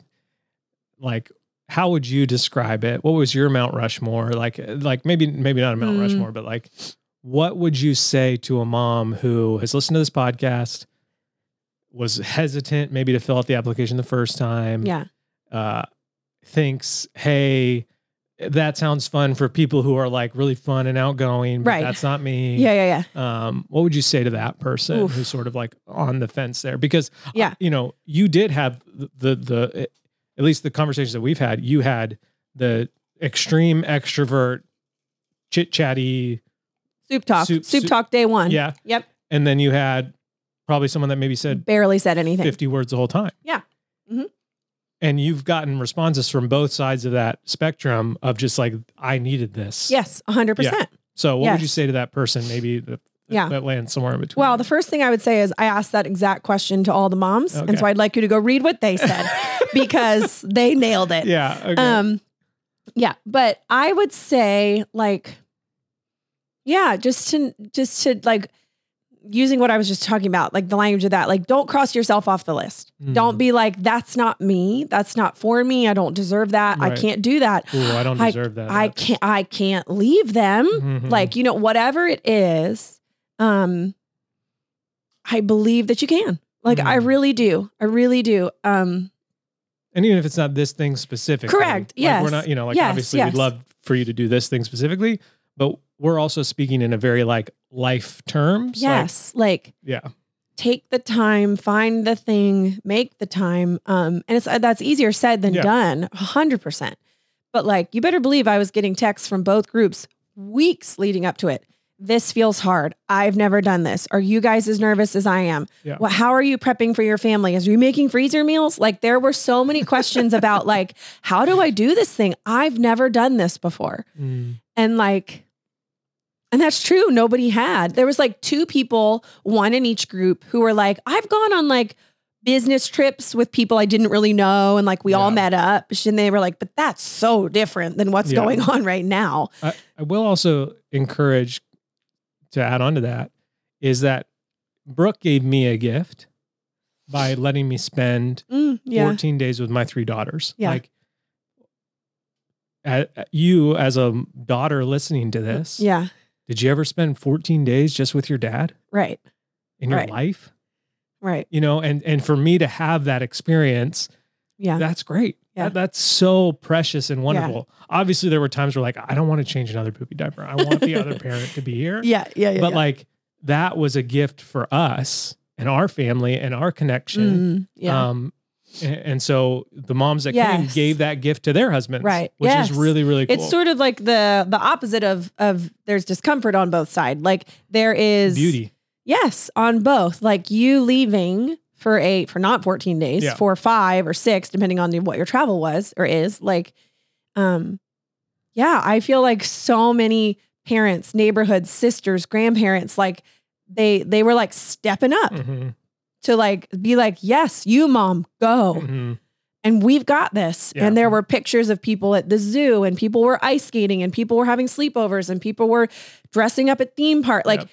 [SPEAKER 1] like, how would you describe it? What was your Mount Rushmore like? Like maybe maybe not a Mount
[SPEAKER 2] Mm.
[SPEAKER 1] Rushmore, but like, what would you say to a mom who has listened to this podcast, was hesitant maybe to fill out the application the first time,
[SPEAKER 2] Yeah.
[SPEAKER 1] uh, thinks, hey, that sounds fun for people who are like really fun and outgoing. But
[SPEAKER 2] Right.
[SPEAKER 1] That's not me.
[SPEAKER 2] Yeah, yeah, yeah.
[SPEAKER 1] Um, what would you say to that person
[SPEAKER 2] Oof.
[SPEAKER 1] who's sort of like on the fence there? Because uh,
[SPEAKER 2] Yeah.
[SPEAKER 1] you know, you did have the, the the at least the conversations that we've had. You had the extreme extrovert, chit chatty,
[SPEAKER 2] Soup talk.
[SPEAKER 1] Soup-
[SPEAKER 2] Soup,
[SPEAKER 1] soup-
[SPEAKER 2] talk day one.
[SPEAKER 1] yeah,
[SPEAKER 2] Yep.
[SPEAKER 1] and then you had probably someone that maybe said
[SPEAKER 2] Barely said anything.
[SPEAKER 1] fifty words the whole time.
[SPEAKER 2] Yeah. Mhm.
[SPEAKER 1] And you've gotten responses from both sides of that spectrum of just like I needed this.
[SPEAKER 2] Yes, 100%.
[SPEAKER 1] So what would you say to that person? Maybe that
[SPEAKER 2] Yeah.
[SPEAKER 1] that lands somewhere in between.
[SPEAKER 2] Well, the first thing I would say is I asked that exact question to all the moms.
[SPEAKER 1] Okay.
[SPEAKER 2] And so I'd like you to go read what they said [LAUGHS] because they nailed it.
[SPEAKER 1] yeah. Okay.
[SPEAKER 2] Um, yeah, but I would say like, yeah, just to just to like using what I was just talking about, like the language of that, like don't cross yourself off the list.
[SPEAKER 1] Mm.
[SPEAKER 2] Don't be like, that's not me. That's not for me. I don't deserve that. I can't do that.
[SPEAKER 1] Ooh, I don't
[SPEAKER 2] I-
[SPEAKER 1] deserve that.
[SPEAKER 2] I can't. I can't leave them.
[SPEAKER 1] Mhm.
[SPEAKER 2] Like you know, whatever it is, um, I believe that you can. Like I
[SPEAKER 1] Mm.
[SPEAKER 2] really do. I really do. Um,
[SPEAKER 1] and even if it's not this thing specifically,
[SPEAKER 2] Correct,
[SPEAKER 1] Like we're not, you know, like
[SPEAKER 2] Yes,
[SPEAKER 1] obviously
[SPEAKER 2] yes.
[SPEAKER 1] we'd love for you to do this thing specifically, but we're also speaking in a very like life terms.
[SPEAKER 2] yes, like
[SPEAKER 1] yeah.
[SPEAKER 2] take the time, find the thing, make the time. Um, and it's uh, that's easier said than
[SPEAKER 1] Yeah.
[SPEAKER 2] done, a hundred percent. But like, you better believe I was getting texts from both groups weeks leading up to it. This feels hard. I've never done this. Are you guys as nervous as I am?
[SPEAKER 1] Yeah.
[SPEAKER 2] Well, how are you prepping for your family? Are you making freezer meals? Like, there were so many questions about [LAUGHS] like, how do I do this thing? I've never done this before.
[SPEAKER 1] Mm.
[SPEAKER 2] And like, and that's true. Nobody had. There was like two people, one in each group, who were like, I've gone on like business trips with people I didn't really know. And like we all met up. And they were like, but that's so different than what's
[SPEAKER 1] Yeah.
[SPEAKER 2] going on right now.
[SPEAKER 1] I, I will also encourage to add on to that is that Brooke gave me a gift by letting me spend
[SPEAKER 2] Mm, yeah.
[SPEAKER 1] 14 days with my three daughters.
[SPEAKER 2] Yeah.
[SPEAKER 1] Like you as a daughter listening to this,
[SPEAKER 2] Yeah.
[SPEAKER 1] did you ever spend 14 days just with your dad
[SPEAKER 2] Right.
[SPEAKER 1] in your
[SPEAKER 2] Right.
[SPEAKER 1] life?
[SPEAKER 2] Right.
[SPEAKER 1] You know, and and for me to have that experience,
[SPEAKER 2] Yeah.
[SPEAKER 1] that's great.
[SPEAKER 2] Yeah.
[SPEAKER 1] That, that's so precious and wonderful. Obviously, there were times where like I don't want to change another poopy diaper. I want the other parent to be here. [LAUGHS]
[SPEAKER 2] yeah. Yeah. Yeah.
[SPEAKER 1] but
[SPEAKER 2] yeah.
[SPEAKER 1] like that was a gift for us and our family and our connection.
[SPEAKER 2] Mm, yeah.
[SPEAKER 1] Um, and, so the moms that came gave that gift to their husbands,
[SPEAKER 2] Right.
[SPEAKER 1] Which
[SPEAKER 2] Yes.
[SPEAKER 1] is really really cool.
[SPEAKER 2] It's sort of like the the opposite of of there's discomfort on both sides. Like there is
[SPEAKER 1] beauty.
[SPEAKER 2] Yes, on both. Like you leaving for eight for not 14 days,
[SPEAKER 1] Yeah.
[SPEAKER 2] for five or six, depending on what your travel was or is. Like, um, yeah, I feel like so many parents, neighborhoods, sisters, grandparents, like they they were like stepping up
[SPEAKER 1] Mhm.
[SPEAKER 2] To like be like, yes, you mom, go.
[SPEAKER 1] Mhm.
[SPEAKER 2] And we've got this.
[SPEAKER 1] Yeah.
[SPEAKER 2] And there were pictures of people at the zoo and people were ice skating and people were having sleepovers and people were dressing up at theme park. Like
[SPEAKER 1] Yep.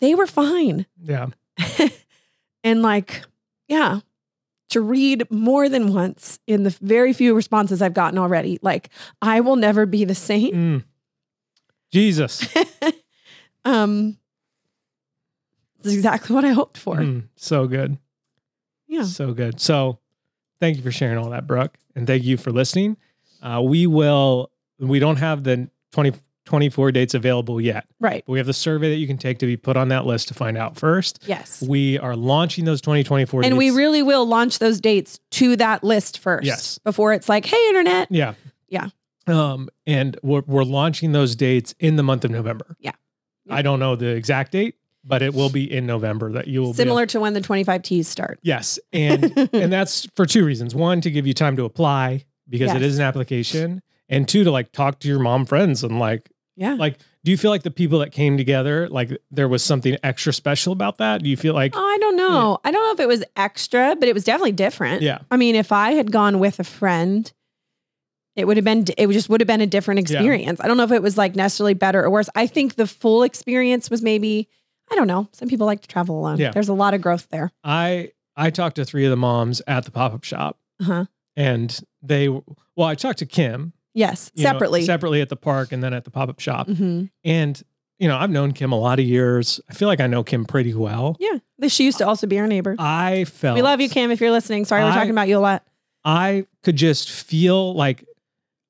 [SPEAKER 2] they were fine.
[SPEAKER 1] Yeah. [LAUGHS]
[SPEAKER 2] and like, yeah, to read more than once in the very few responses I've gotten already, like, I will never be the same.
[SPEAKER 1] Mm. Jesus. [LAUGHS]
[SPEAKER 2] Um, it's exactly what I hoped for.
[SPEAKER 1] Mm. So good.
[SPEAKER 2] Yeah.
[SPEAKER 1] So good. So thank you for sharing all that, Brooke. And thank you for listening. Uh, we will, we don't have the 20, 24 dates available yet,
[SPEAKER 2] Right.
[SPEAKER 1] but we have the survey that you can take to be put on that list to find out first.
[SPEAKER 2] Yes.
[SPEAKER 1] We are launching those 2024
[SPEAKER 2] And
[SPEAKER 1] dates.
[SPEAKER 2] we really will launch those dates to that list first.
[SPEAKER 1] Yes.
[SPEAKER 2] Before it's like, hey, internet.
[SPEAKER 1] Yeah.
[SPEAKER 2] Yeah.
[SPEAKER 1] Um, and we're, we're launching those dates in the month of November.
[SPEAKER 2] Yeah.
[SPEAKER 1] I don't know the exact date, but it will be in November that you will be
[SPEAKER 2] Similar to when the 25 Tees start.
[SPEAKER 1] Yes, and [LAUGHS] and that's for two reasons. One, to give you time to apply because it
[SPEAKER 2] Yes.
[SPEAKER 1] is an application, and two, to like talk to your mom friends and like
[SPEAKER 2] Yeah.
[SPEAKER 1] like. Do you feel like the people that came together, like there was something extra special about that? Do you feel like,
[SPEAKER 2] Oh, I don't know. I don't know if it was extra, but it was definitely different.
[SPEAKER 1] yeah,
[SPEAKER 2] I mean, if I had gone with a friend, it would have been it just would have been a different
[SPEAKER 1] Yeah.
[SPEAKER 2] experience. I don't know if it was like necessarily better or worse. I think the full experience was maybe I don't know. Some people like to travel alone.
[SPEAKER 1] Yeah.
[SPEAKER 2] There's a lot of growth there.
[SPEAKER 1] I I talked to three of the moms at the pop up shop,
[SPEAKER 2] Uh-huh.
[SPEAKER 1] and they well, I talked to Kim
[SPEAKER 2] Yes,
[SPEAKER 1] you know,
[SPEAKER 2] separately.
[SPEAKER 1] separately at the park, and then at the pop up shop,
[SPEAKER 2] hmm
[SPEAKER 1] and you know I've known Kim a lot of years. I feel like I know Kim pretty well.
[SPEAKER 2] Yeah, she used to also be our neighbor.
[SPEAKER 1] I felt
[SPEAKER 2] we love you, Kim. If you're listening, sorry we're
[SPEAKER 1] I-
[SPEAKER 2] talking about you a lot.
[SPEAKER 1] I could just feel like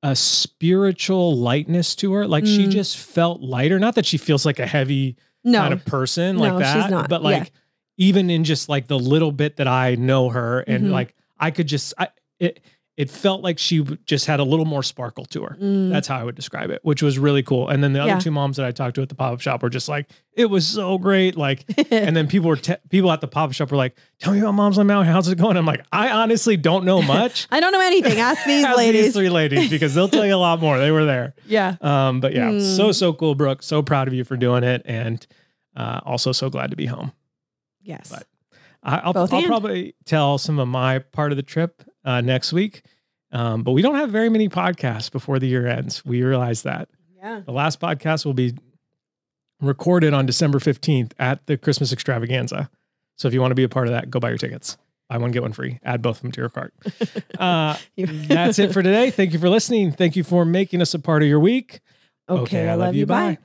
[SPEAKER 1] a spiritual lightness to her. Like she
[SPEAKER 2] Mm.
[SPEAKER 1] just felt lighter. Not that she feels like a heavy
[SPEAKER 2] No,
[SPEAKER 1] kind of person
[SPEAKER 2] No,
[SPEAKER 1] like
[SPEAKER 2] she's
[SPEAKER 1] that,
[SPEAKER 2] not.
[SPEAKER 1] but
[SPEAKER 2] Yeah.
[SPEAKER 1] like even in just like the little bit that I know her, and
[SPEAKER 2] Mhm.
[SPEAKER 1] like I could just I it it felt like she just had a little more sparkle to her.
[SPEAKER 2] Mm.
[SPEAKER 1] That's how I would describe it, which was really cool. And then the
[SPEAKER 2] Yeah.
[SPEAKER 1] other two moms that I talked to at the pop up shop were just like, it was so great. Like, and then people were te- people at the pop up shop were like, "Tell me about Moms on Maui. How's it going?" I'm like, I honestly don't know much. [LAUGHS]
[SPEAKER 2] I don't know anything. Ask these [LAUGHS]
[SPEAKER 1] Ask
[SPEAKER 2] ladies.
[SPEAKER 1] these three ladies because they'll tell you a lot more. They were there.
[SPEAKER 2] yeah.
[SPEAKER 1] Um, but yeah,
[SPEAKER 2] Hmm.
[SPEAKER 1] so so cool, Brooke. So proud of you for doing it, and uh, also so glad to be home.
[SPEAKER 2] Yes.
[SPEAKER 1] But- I, I'll, I'll probably tell some of my part of the trip uh, next week. Um, but we don't have very many podcasts before the year ends. We realize that.
[SPEAKER 2] yeah.
[SPEAKER 1] The last podcast will be recorded on December 15th at the Christmas extravaganza. So if you want to be a part of that, go buy your tickets. Buy one, get one free. Add both of them to your cart. [LAUGHS] Uh, that's it for today. Thank you for listening. Thank you for making us a part of your week.
[SPEAKER 2] Okay, I love you. Bye.